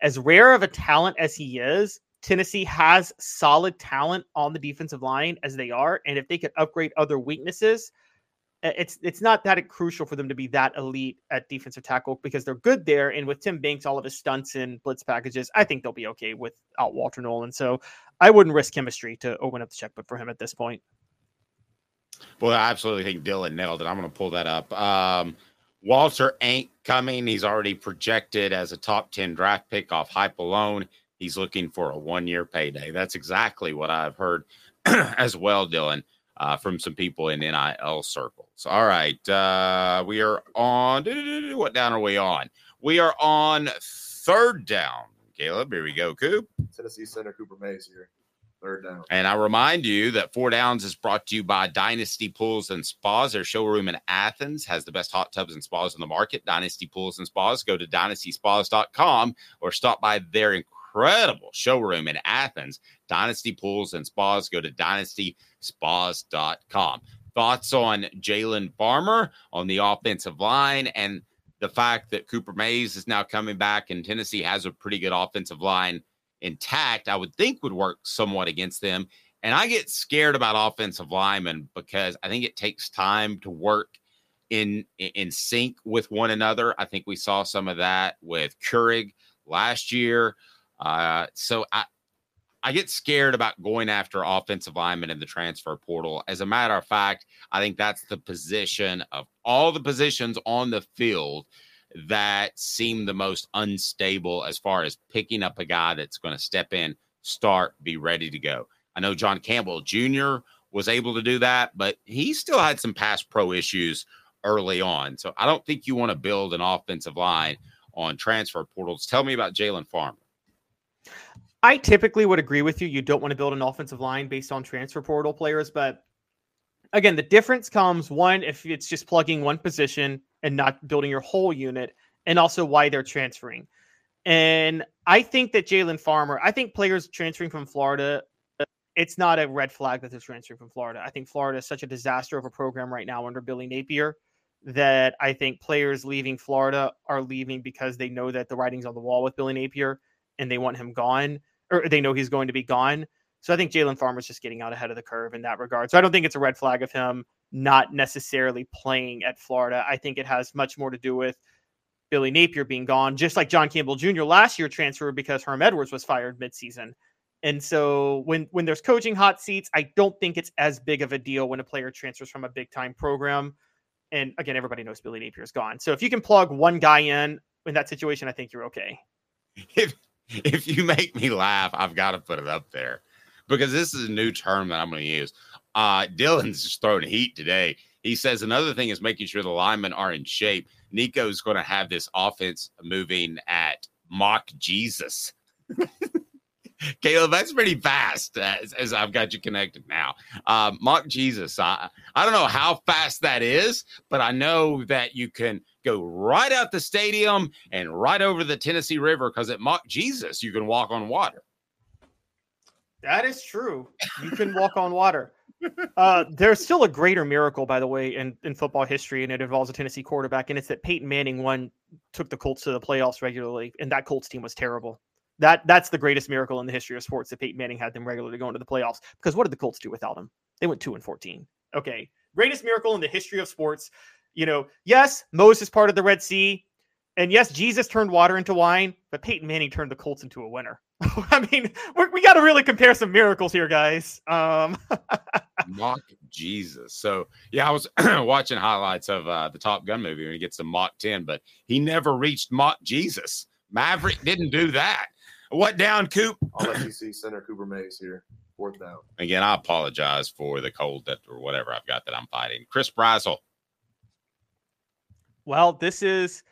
as rare of a talent as he is, Tennessee has solid talent on the defensive line as they are. And if they could upgrade other weaknesses, it's it's not that crucial for them to be that elite at defensive tackle because they're good there. And with Tim Banks, all of his stunts and blitz packages, I think they'll be okay without Walter Nolen. So I wouldn't risk chemistry to open up the checkbook for him at this point. Well, I absolutely think Dylan nailed it. I'm going to pull that up. Um, Walter ain't coming. He's already projected as a top 10 draft pick off hype alone. He's looking for a one year payday. That's exactly what I've heard as well, Dylan uh, from some people in NIL circles. All right. Uh, we are on. What down are we on? We are on third down. Caleb, here we go, Coop. Tennessee Center Cooper Mays here. Third down. And I remind you that Four Downs is brought to you by Dynasty Pools and Spas. Their showroom in Athens has the best hot tubs and spas in the market. Dynasty Pools and Spas. Go to dynastyspas.com or stop by their incredible showroom in Athens. Dynasty Pools and Spas. Go to dynastyspas.com. Thoughts on Jalen Farmer on the offensive line and the fact that Cooper Mays is now coming back and Tennessee has a pretty good offensive line intact, I would think would work somewhat against them. And I get scared about offensive linemen because I think it takes time to work in in sync with one another. I think we saw some of that with Keurig last year. Uh, so I I get scared about going after offensive linemen in the transfer portal. As a matter of fact, I think that's the position of all the positions on the field that seem the most unstable as far as picking up a guy that's going to step in, start, be ready to go. I know John Campbell Jr. was able to do that, but he still had some pass pro issues early on. So I don't think you want to build an offensive line on transfer portals. Tell me about Jalen Farmer. I typically would agree with you. You don't want to build an offensive line based on transfer portal players, but again, the difference comes one if it's just plugging one position and not building your whole unit, and also why they're transferring. And I think that Jalen Farmer, I think players transferring from Florida, it's not a red flag that they're transferring from Florida. I think Florida is such a disaster of a program right now under Billy Napier that I think players leaving Florida are leaving because they know that the writing's on the wall with Billy Napier and they want him gone or they know he's going to be gone. So I think Jalen Farmer's just getting out ahead of the curve in that regard. So I don't think it's a red flag of him not necessarily playing at Florida. I think it has much more to do with Billy Napier being gone, just like John Campbell Jr. last year transferred because Herm Edwards was fired midseason. And so when when there's coaching hot seats, I don't think it's as big of a deal when a player transfers from a big time program. And again, everybody knows Billy Napier's gone. So if you can plug one guy in in that situation, I think you're okay. If if you make me laugh, I've got to put it up there because this is a new term that I'm going to use. Uh, Dylan's just throwing heat today. He says another thing is making sure the linemen are in shape. Nico's going to have this offense moving at Mach Jesus. Caleb, that's pretty fast as, as, I've got you connected now. Uh, Mach Jesus. I, I don't know how fast that is, but I know that you can go right out the stadium and right over the Tennessee River because at Mach Jesus, you can walk on water. That is true. You can walk on water. Uh, there's still a greater miracle, by the way, in, in football history, and it involves a Tennessee quarterback, and it's that Peyton Manning won took the Colts to the playoffs regularly, and that Colts team was terrible. That that's the greatest miracle in the history of sports that Peyton Manning had them regularly going to the playoffs. Because what did the Colts do without him? They went two and fourteen. Okay, greatest miracle in the history of sports. You know, yes, Moses parted the Red Sea, and yes, Jesus turned water into wine, but Peyton Manning turned the Colts into a winner. I mean, we got to really compare some miracles here, guys. Um, Mach Jesus. So yeah, I was watching highlights of uh, the Top Gun movie when he gets to Mach 10, but he never reached Mach Jesus. Maverick didn't do that. What down, Coop? I'll let you see center Cooper Mays here. Fourth down. Again, I apologize for the cold that or whatever I've got that I'm fighting. Chris Brazzell. Well, this is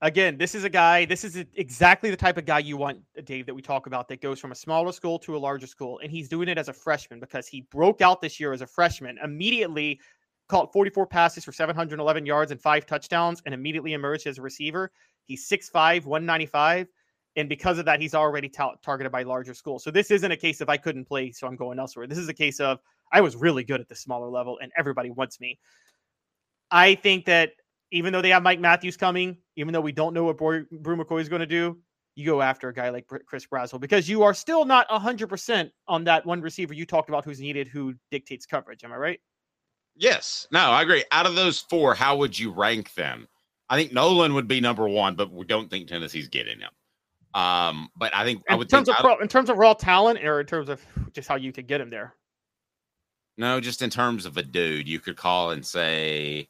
again, this is a guy, this is exactly the type of guy you want, uh, Dave, that we talk about that goes from a smaller school to a larger school. And he's doing it as a freshman because he broke out this year as a freshman, immediately caught 44 passes for 711 yards and five touchdowns, and immediately emerged as a receiver. He's 6'5, 195. And because of that, he's already ta- targeted by larger schools. So this isn't a case of I couldn't play, so I'm going elsewhere. This is a case of I was really good at the smaller level, and everybody wants me. I think that even though they have Mike Matthews coming, even though we don't know what Bru McCoy is going to do, you go after a guy like Chris Brazzell because you are still not 100% on that one receiver you talked about who's needed who dictates coverage. Am I right? Yes. No, I agree. Out of those four, how would you rank them? I think Nolen would be number one, but we don't think Tennessee's getting him. Um, but I think in I would terms think, of pro, in terms of raw talent, or in terms of just how you could get him there. No, just in terms of a dude, you could call and say,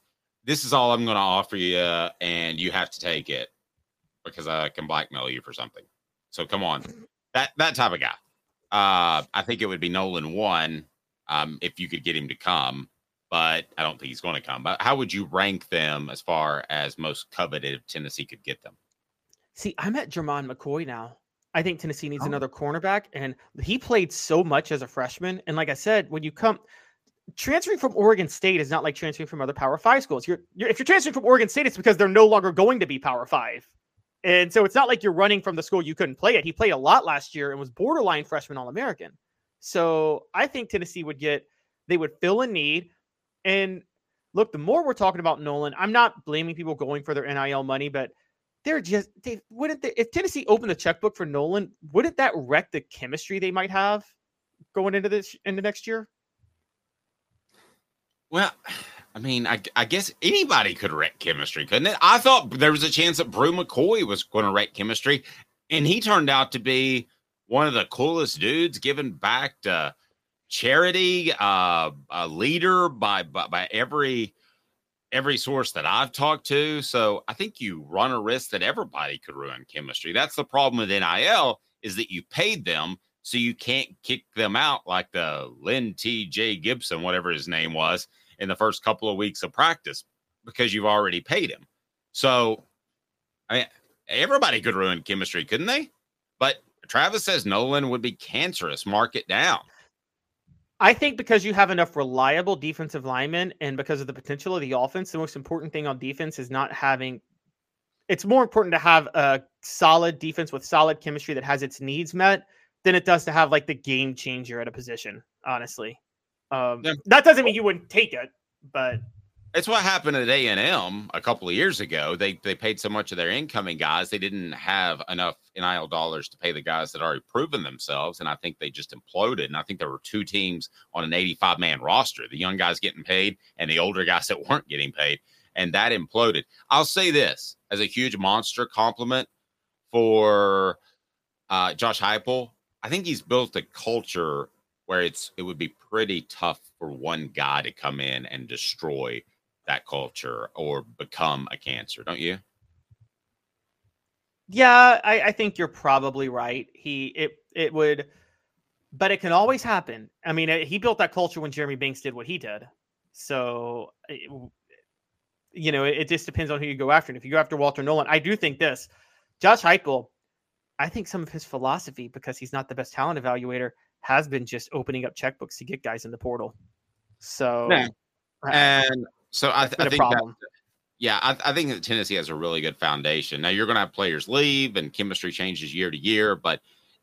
"This is all I'm going to offer you, and you have to take it because I can blackmail you for something." So come on, that that type of guy. Uh, I think it would be Nolen one um, if you could get him to come, but I don't think he's going to come. But how would you rank them as far as most coveted if Tennessee could get them? See, I'm at Jermod McCoy now. I think Tennessee needs oh. another cornerback, and he played so much as a freshman. And like I said, when you come transferring from Oregon State is not like transferring from other Power Five schools. You're, you're if you're transferring from Oregon State, it's because they're no longer going to be Power Five, and so it's not like you're running from the school you couldn't play at. He played a lot last year and was borderline freshman All American. So I think Tennessee would get they would fill a need. And look, the more we're talking about Nolen, I'm not blaming people going for their NIL money, but they're just they wouldn't they, if Tennessee opened the checkbook for Nolen, wouldn't that wreck the chemistry they might have going into this into next year? Well, I mean, I, I guess anybody could wreck chemistry, couldn't it? I thought there was a chance that Bru McCoy was going to wreck chemistry, and he turned out to be one of the coolest dudes, giving back to charity, uh, a leader by, by by every every source that I've talked to. So I think you run a risk that everybody could ruin chemistry. That's the problem with NIL is that you paid them so you can't kick them out like the Lynn T. J. Gibson, whatever his name was, in the first couple of weeks of practice because you've already paid him. So I mean everybody could ruin chemistry, couldn't they? But Travis says Nolen would be cancerous. Mark it down. I think because you have enough reliable defensive linemen and because of the potential of the offense, the most important thing on defense is not having it's more important to have a solid defense with solid chemistry that has its needs met than it does to have like the game changer at a position, honestly. Um, Yeah. that doesn't mean you wouldn't take it, but It's what happened at A and M a couple of years ago. They they paid so much of their incoming guys, they didn't have enough NIL dollars to pay the guys that already proven themselves, and I think they just imploded. And I think there were two teams on an 85 man roster: the young guys getting paid and the older guys that weren't getting paid, and that imploded. I'll say this as a huge monster compliment for uh, Josh Heupel. I think he's built a culture where it's it would be pretty tough for one guy to come in and destroy that culture or become a cancer, don't you? yeah, I, I think you're probably right. He it it would, but it can always happen. I mean, he built that culture when Jeremy Banks did what he did. So, eh, it- you know, it, just depends on who you go after. And if you go after Walter Nolen, I do think this, Josh Heupel. I think some of his philosophy, because he's not the best talent evaluator, has been just opening up checkbooks to get guys in the portal. So, Yeah. And so I, That's I think that, yeah, I, I think that Tennessee has a really good foundation. Now you're going to have players leave and chemistry changes year to year, but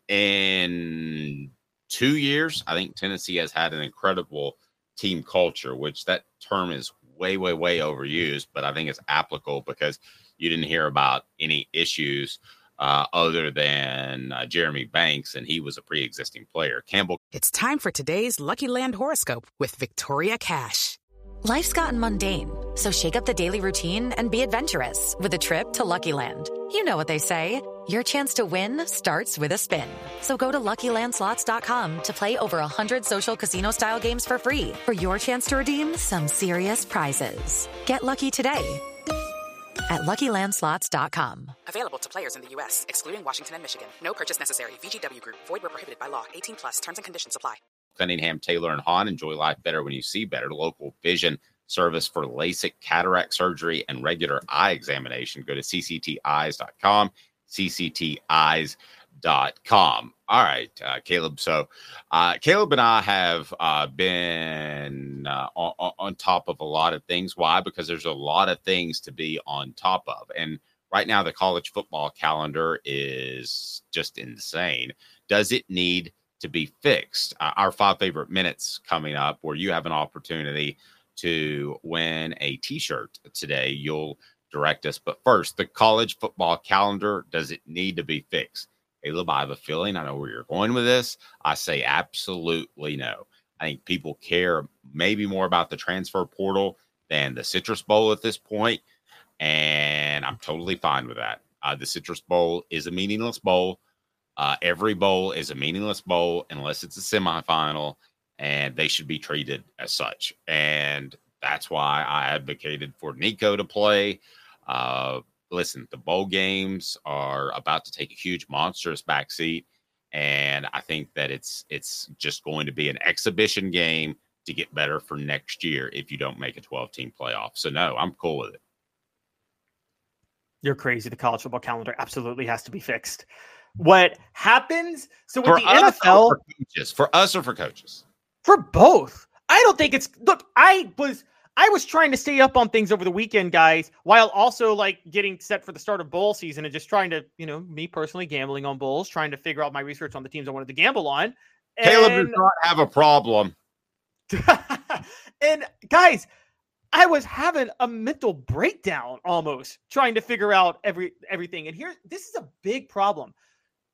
in two years, I think Tennessee has had an incredible team culture, which that term is way, way, way overused, but I think it's applicable because you didn't hear about any issues uh, other than uh, Jeremy Banks, and he was a pre-existing player. Campbell It's time for today's Lucky Land horoscope with Victoria Cash. Life's gotten mundane, so shake up the daily routine and be adventurous with a trip to Lucky Land. You know what they say your chance to win starts with a spin. So go to luckylandslots.com to play over 100 social casino style games for free for your chance to redeem some serious prizes. Get lucky today at luckylandslots.com. Available to players in the U.S., excluding Washington and Michigan. No purchase necessary. VGW Group, void where prohibited by law. 18 plus terms and conditions apply. Cunningham, Taylor, and Hahn. Enjoy life better when you see better. Local vision service for LASIK, cataract surgery, and regular eye examination. Go to ccteyes.com, ccteyes.com. All right, uh, Caleb. So, uh, Caleb and I have uh, been uh, on, on top of a lot of things. Why? Because there's a lot of things to be on top of. And right now, the college football calendar is just insane. Does it need to be fixed? Uh, our five favorite minutes coming up, where you have an opportunity to win a t shirt today. You'll direct us. But first, the college football calendar does it need to be fixed? Caleb, I have a feeling I know where you're going with this. I say absolutely no. I think people care maybe more about the transfer portal than the Citrus Bowl at this point, and I'm totally fine with that. Uh, the Citrus Bowl is a meaningless bowl. Uh, every bowl is a meaningless bowl unless it's a semifinal, and they should be treated as such. And that's why I advocated for Nico to play. Uh, listen, the bowl games are about to take a huge monstrous backseat, and I think that it's it's just going to be an exhibition game to get better for next year if you don't make a 12 team playoff. So no, I'm cool with it. You're crazy. The college football calendar absolutely has to be fixed. What happens? So with For the NFL, for coaches, for us or for coaches. for both, I don't think it's. Look, I was I was trying to stay up on things over the weekend, guys, while also like getting set for the start of bowl season and just trying to, you know, me personally gambling on bowls, trying to figure out my research on the teams I wanted to gamble on. Caleb does not have a problem. and guys, I was having a mental breakdown almost trying to figure out every everything. And here, this is a big problem.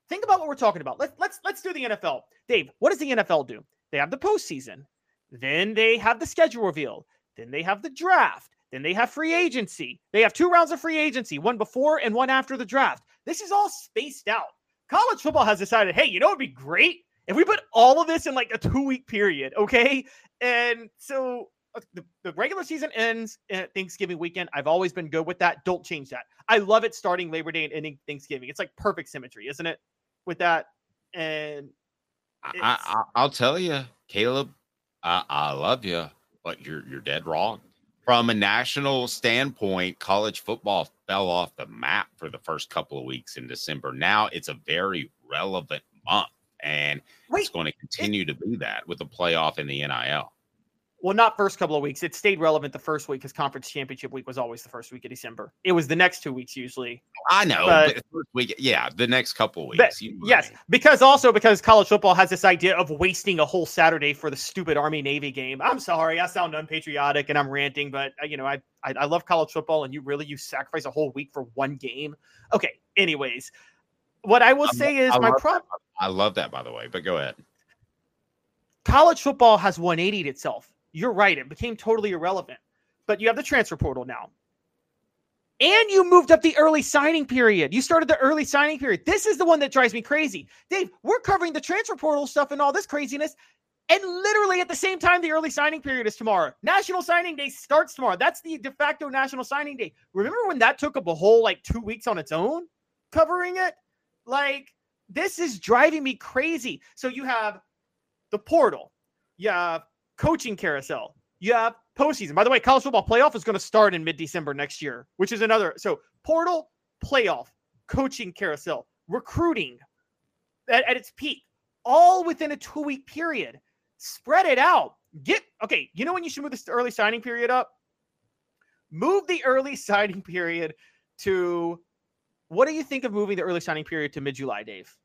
Think about what we're talking about. Let's let's let's do the NFL. Dave, what does the NFL do? They have the postseason, then they have the schedule reveal, then they have the draft, then they have free agency. They have two rounds of free agency, one before and one after the draft. This is all spaced out. College football has decided, hey, you know, it'd be great if we put all of this in like a two week period, okay? And so uh, the, the regular season ends at Thanksgiving weekend. I've always been good with that. Don't change that. I love it starting Labor Day and ending Thanksgiving. It's like perfect symmetry, isn't it? With that, and I, I, I'll tell you, Caleb, I, I love you, but you're you're dead wrong. From a national standpoint, college football fell off the map for the first couple of weeks in December. Now it's a very relevant month, and it's going to continue to be that with the playoff and the NIL. Well, not first couple of weeks. It stayed relevant the first week because conference championship week was always the first week of December. It was the next two weeks usually. I know, But- but first week, yeah, the next couple of But- weeks. know what I yes, mean. because also because college football has this idea of wasting a whole Saturday for the stupid Army Navy game. I'm sorry, I sound unpatriotic and I'm ranting, but uh, you know I, I I love college football, and you really you sacrifice a whole week for one game. Okay, anyways, what I will I'm- say is I my love- problem. I love that, by the way. But go ahead. college football has 180'd itself. You're right. It became totally irrelevant. But you have the transfer portal now. And you moved up the early signing period. You started the early signing period. This is the one that drives me crazy. Dave, we're covering the transfer portal stuff and all this craziness. And literally at the same time, the early signing period is tomorrow. National signing day starts tomorrow. That's the de facto national signing day. Remember when that took up a whole like two weeks on its own covering it? Like, this is driving me crazy. So you have the portal, you have coaching carousel, you have postseason. By the way, college football playoff is going to start in mid December next year, which is another. So portal, playoff, coaching carousel, recruiting at, at its peak, all within a two week period. Spread it out. Get okay. You know when you should move this early signing period up? Move the early signing period to what do you think of moving the early signing period to mid July, Dave?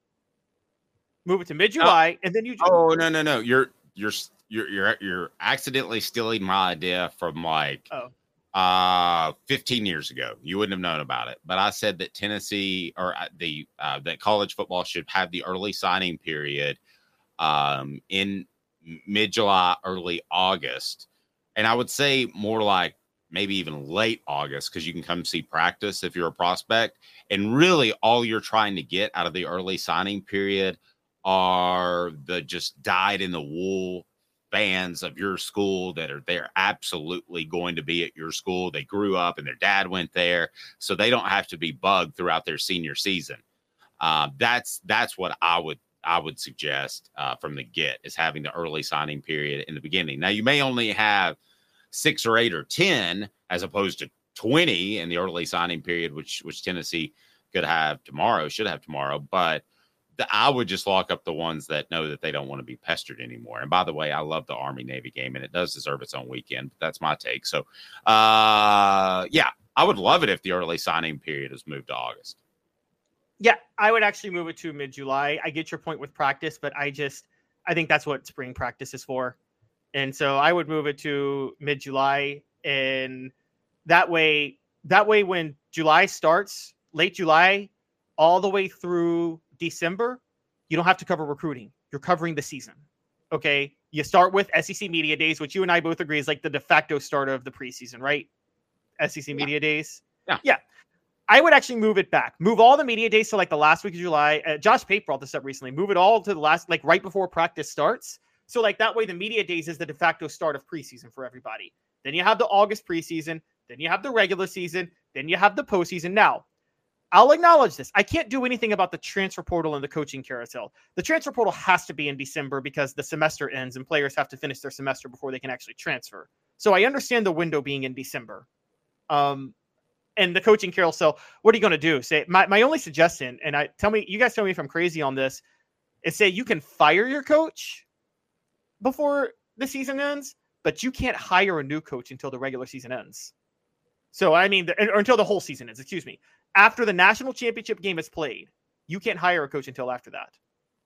Move it to mid July, oh. and then you. Oh no no no! You're you're you're you're you're accidentally stealing my idea from like Oh. uh 15 years ago. You wouldn't have known about it, but I said that Tennessee or uh, the uh, that college football should have the early signing period um in mid July, early August, and I would say more like maybe even late August because you can come see practice if you're a prospect. And really, all you're trying to get out of the early signing period are the just dyed in the wool fans of your school that are they're absolutely going to be at your school. They grew up and their dad went there, so they don't have to be bugged throughout their senior season. Uh, that's that's what I would I would suggest uh, from the get is having the early signing period in the beginning. Now you may only have six or eight or ten as opposed to twenty in the early signing period, which which Tennessee could have tomorrow, should have tomorrow, but I would just lock up the ones that know that they don't want to be pestered anymore. And by the way, I love the Army Navy game, and it does deserve its own weekend. But that's my take. So, uh, yeah, I would love it if the early signing period is moved to August. Yeah, I would actually move it to mid July. I get your point with practice, but I just I think that's what spring practice is for. And so I would move it to mid July and that way that way when July starts, late July, all the way through December, you don't have to cover recruiting. You're covering the season. Okay. You start with SEC Media Days, which you and I both agree is like the de facto start of the preseason, right? SEC Media Days. Yeah. Yeah. I would actually move it back. Move all the media days to like the last week of July. Uh, Josh Pate brought this up recently. Move it all to the last, like right before practice starts. So like that way, the media days is the de facto start of preseason for everybody. Then you have the August preseason. Then you have the regular season. Then you have the postseason. Now, I'll acknowledge this. I can't do anything about the transfer portal and the coaching carousel. The transfer portal has to be in December because the semester ends and players have to finish their semester before they can actually transfer. So I understand the window being in December. Um, and the coaching carousel, what are you going to do? Say my, my only suggestion, and I tell me, you guys tell me if I'm crazy on this, is say you can fire your coach before the season ends, but you can't hire a new coach until the regular season ends. So I mean, the, or until the whole season ends. Excuse me. After the national championship game is played, you can't hire a coach until after that.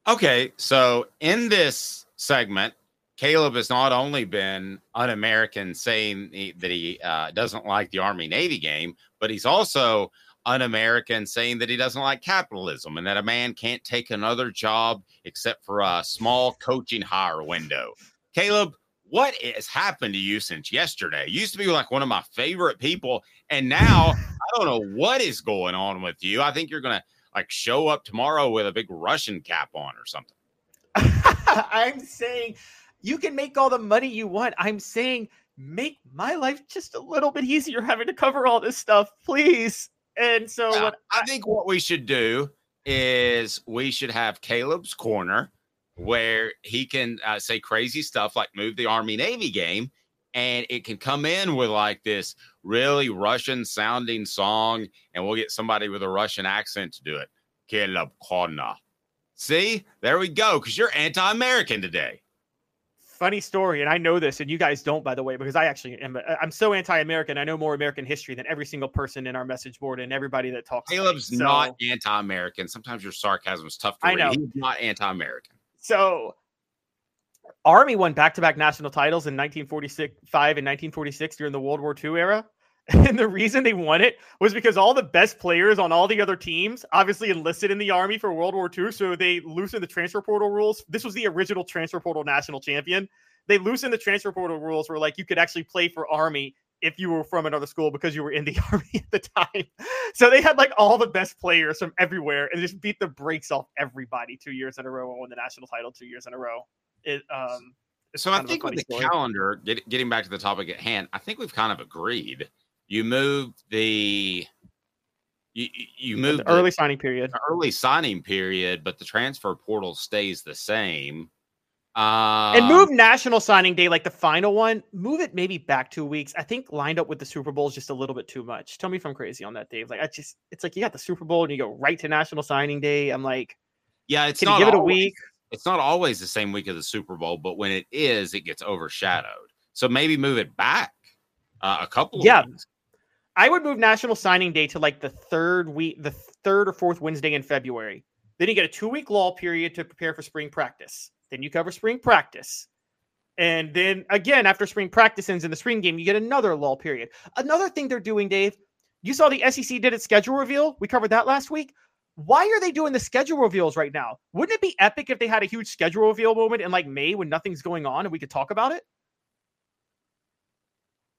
Okay, so in this segment, Caleb has not only been un-American, saying he, that he uh, doesn't like the Army Navy game, but he's also un-American, saying that he doesn't like capitalism and that a man can't take another job except for a small coaching hire window. Caleb, what has happened to you since yesterday? You used to be like one of my favorite people, and now don't know what is going on with you. I think you're gonna like show up tomorrow with a big Russian cap on or something. I'm saying you can make all the money you want. I'm saying make my life just a little bit easier having to cover all this stuff, please. And so what I think what we should do is we should have Caleb's corner where he can uh, say crazy stuff like move the Army Navy game, and it can come in with like this really Russian sounding song, and we'll get somebody with a Russian accent to do it. See, there we go, because you're anti American today. funny story, and I know this, and you guys don't, by the way, because I actually am. uh, I'm so anti-American. I know more American history than every single person in our message board and everybody that talks. Caleb's So- not anti American. Sometimes your sarcasm is tough to I read. know. He's not anti American. So, Army won back-to-back national titles in 1945 and 1946 during the World War II era. And the reason they won it was because all the best players on all the other teams obviously enlisted in the Army for World War II. So they loosened the transfer portal rules. This was the original transfer portal national champion. They loosened the transfer portal rules where like you could actually play for Army if you were from another school because you were in the Army at the time. So they had like all the best players from everywhere and just beat the brakes off everybody two years in a row and won the national title two years in a row. It um So I kind of a think with the story. calendar, get, getting back to the topic at hand, I think we've kind of agreed. You move the you you- you The early signing period. early signing period, but the transfer portal stays the same. Um, and move national signing day like the final one move it maybe back two weeks i think lined up with the super bowl is just a little bit too much tell me if i'm crazy on that dave like i just it's like you got the super bowl and you go right to national signing day i'm like Yeah, it's can you give it a week It's not always the same week of the Super Bowl, but when it is, it gets overshadowed. So maybe move it back uh, a couple. Of Yeah. weeks. i would move national signing day to like the third week the third or fourth wednesday in february then you get a two week lull period to prepare for spring practice then you cover spring practice and then again after spring practice ends in the spring game you get another lull period another thing they're doing dave you saw the sec did its schedule reveal we covered that last week why are they doing the schedule reveals right now wouldn't it be epic if they had a huge schedule reveal moment in like may when nothing's going on and we could talk about it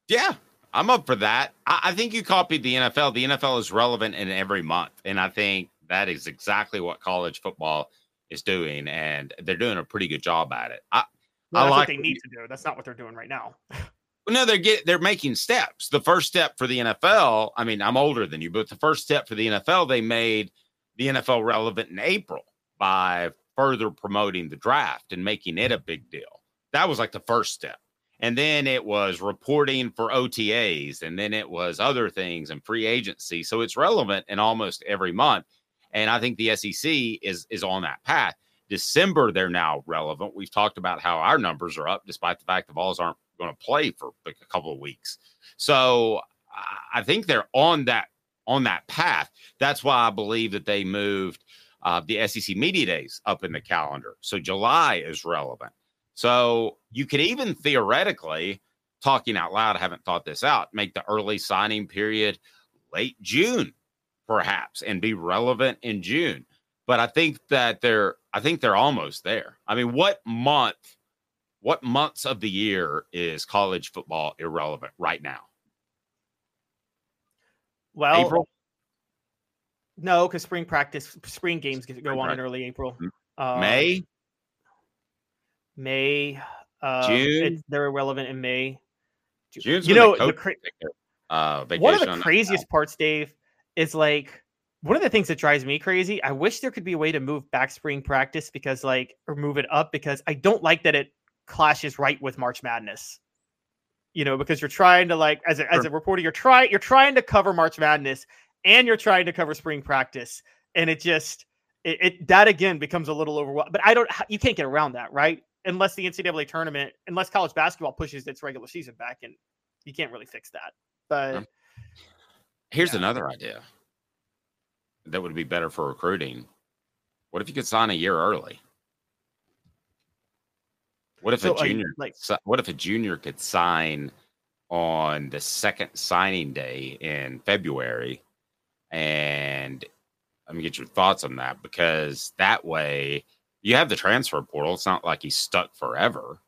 Yeah, I'm up for that. I, I think you copied the NFL. The NFL is relevant in every month, and I think that is exactly what college football is doing, and they're doing a pretty good job at it. I, Well, I like what they need to do that's not what they're doing right now No, they're get they're making steps. The first step for the NFL, I mean, I'm older than you, but the first step for the NFL, they made the NFL relevant in April by further promoting the draft and making it a big deal. That was like the first step. And then it was reporting for OTAs, and then it was other things and free agency. So it's relevant in almost every month. And I think the SEC is is on that path. December, they're now relevant. We've talked about how our numbers are up, despite the fact the Vols aren't going to play for a couple of weeks. So I think they're on that on that path. That's why I believe that they moved uh, the SEC media days up in the calendar. So July is relevant. So you could even theoretically, talking out loud, I haven't thought this out, make the early signing period late June, perhaps, and be relevant in June. But I think that they're I think they're almost there. I mean, what month, what months of the year is college football irrelevant right now? Well April? no because spring practice spring games get- go on in early april Um, May? May, uh, June? it's- they're irrelevant in May. June's you know, the the cra- uh, one of the craziest parts, Dave, is like one of the things that drives me crazy. I wish there could be a way to move back spring practice because, like, or move it up because I don't like that it clashes right with March Madness. You know, because you're trying to like as a as a reporter, you're trying you're trying to cover March Madness and you're trying to cover spring practice, and it just it, it that again becomes a little overwhelming. But I don't you can't get around that, right? Unless the NCAA tournament, unless college basketball pushes its regular season back, and you can't really fix that. But um, Here's another idea that would be better for recruiting. What if you could sign a year early? What if So, a junior like- what if a junior could sign on the second signing day in February? And let me get your thoughts on that because that way you have the transfer portal. It's not like he's stuck forever.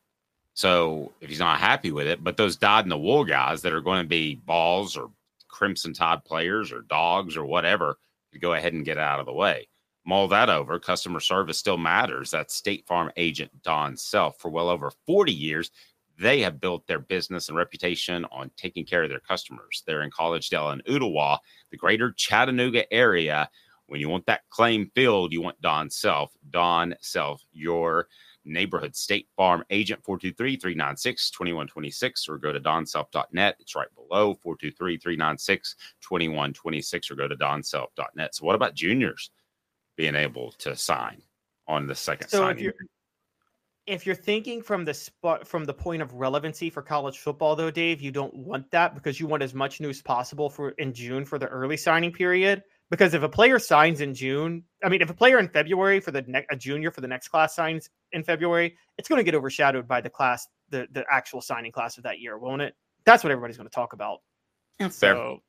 So if he's not happy with it, but those dyed in the wool guys that are going to be Vols or crimson tide players or dogs or whatever, go ahead and get out of the way. Mull that over. Customer service still matters. That's State Farm agent Don Self. For well over 40 years, they have built their business and reputation on taking care of their customers. They're in Collegedale and Ooltewah, the greater Chattanooga area. When you want that claim filled, you want Don Self. Don Self, your neighborhood State Farm agent, 423 396 2126, or go to donself.net. It's right below 423 396 2126, or go to donself.net. So, what about juniors being able to sign on the second So if signing? you're if you're thinking from the spot from the point of relevancy for college football though dave you don't want that because you want as much news possible for in june for the early signing period because if a player signs in june i mean if a player in february for the next a junior for the next class signs in february it's going to get overshadowed by the class the the actual signing class of that year won't it that's what everybody's going to talk about Fair. so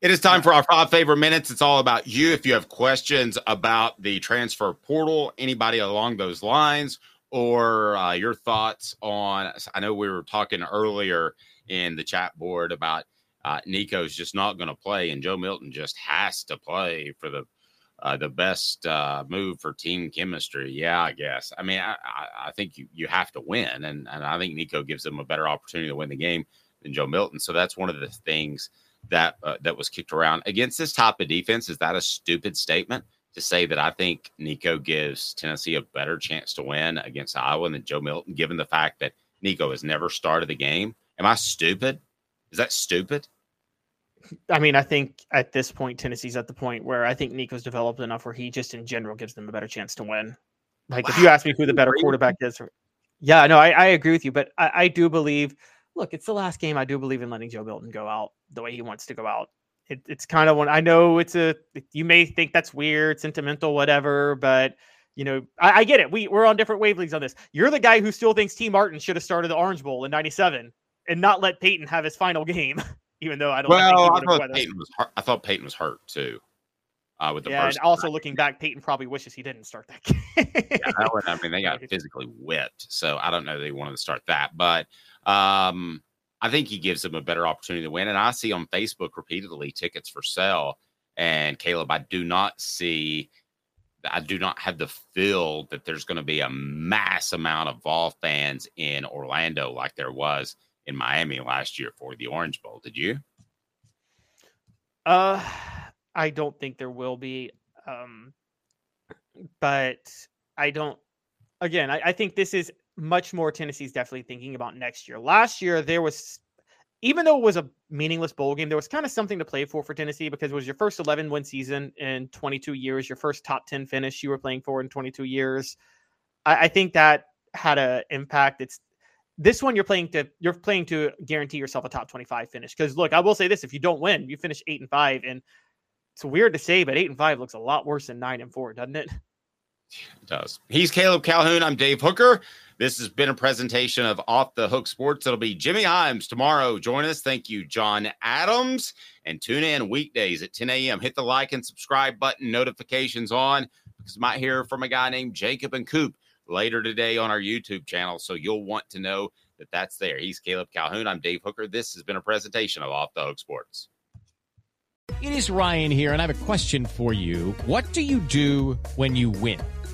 It is time for our five favorite minutes. It's all about you. If you have questions about the transfer portal, anybody along those lines, or uh, your thoughts on, I know we were talking earlier in the chat board about uh, Nico's just not going to play, and Joe Milton just has to play for the uh, the best uh, move for team chemistry. Yeah, I guess. I mean, I, I, I think you, you have to win, and, and I think Nico gives them a better opportunity to win the game than Joe Milton. So that's one of the things that uh, that was kicked around against this type of defense. Is that a stupid statement to say that I think Nico gives Tennessee a better chance to win against Iowa than Joe Milton, given the fact that Nico has never started the game? Am I stupid? Is that stupid? I mean, I think at this point, Tennessee's at the point where I think Nico's developed enough where he just in general gives them a better chance to win. Like, if you ask me who the better quarterback is, yeah, no, I, I agree with you, but I, I do believe. Look, it's the last game. I do believe in letting Joe Milton go out the way he wants to go out. It, it's kind of one. I know it's a. You may think that's weird, sentimental, whatever, but you know, I, I get it. We we're on different wavelengths on this. You're the guy who still thinks Tee Martin should have started the Orange Bowl in '97 and not let Peyton have his final game, even though I don't. think Well, I thought Peyton was. Hurt. I thought Peyton was hurt too. Uh, with the yeah, first and also looking back, Peyton probably wishes he didn't start that game. Yeah, I mean, they got physically whipped, so I don't know they wanted to start that, but um, I think he gives them a better opportunity to win. And I see on Facebook repeatedly tickets for sale. And Caleb, I do not see, I do not have the feel that there's going to be a mass amount of Vol fans in Orlando like there was in Miami last year for the Orange Bowl. Did you? Uh, I don't think there will be. Um, but I don't. Again, I, I think this is much more Tennessee's definitely thinking about next year. Last year, there was, even though it was a meaningless bowl game, there was kind of something to play for for Tennessee because it was your first 11 win season in 22 years, your first top 10 finish you were playing for in 22 years. I, I think that had an impact. It's this one you're playing to you're playing to guarantee yourself a top 25 finish. Because look, I will say this: if you don't win, you finish eight and five, and it's weird to say, but eight and five looks a lot worse than nine and four, doesn't it? It does. He's Caleb Calhoun. I'm Dave Hooker. This has been a presentation of Off the Hook Sports. It'll be Jimmy Hyams tomorrow. Join us. Thank you, John Adams. And tune in weekdays at 10 a.m. Hit the like and subscribe button, notifications on, because you might hear from a guy named Jacob and Coop later today on our YouTube channel. So you'll want to know that that's there. He's Caleb Calhoun. I'm Dave Hooker. This has been a presentation of Off the Hook Sports. It is Ryan here, and I have a question for you. What do you do when you win?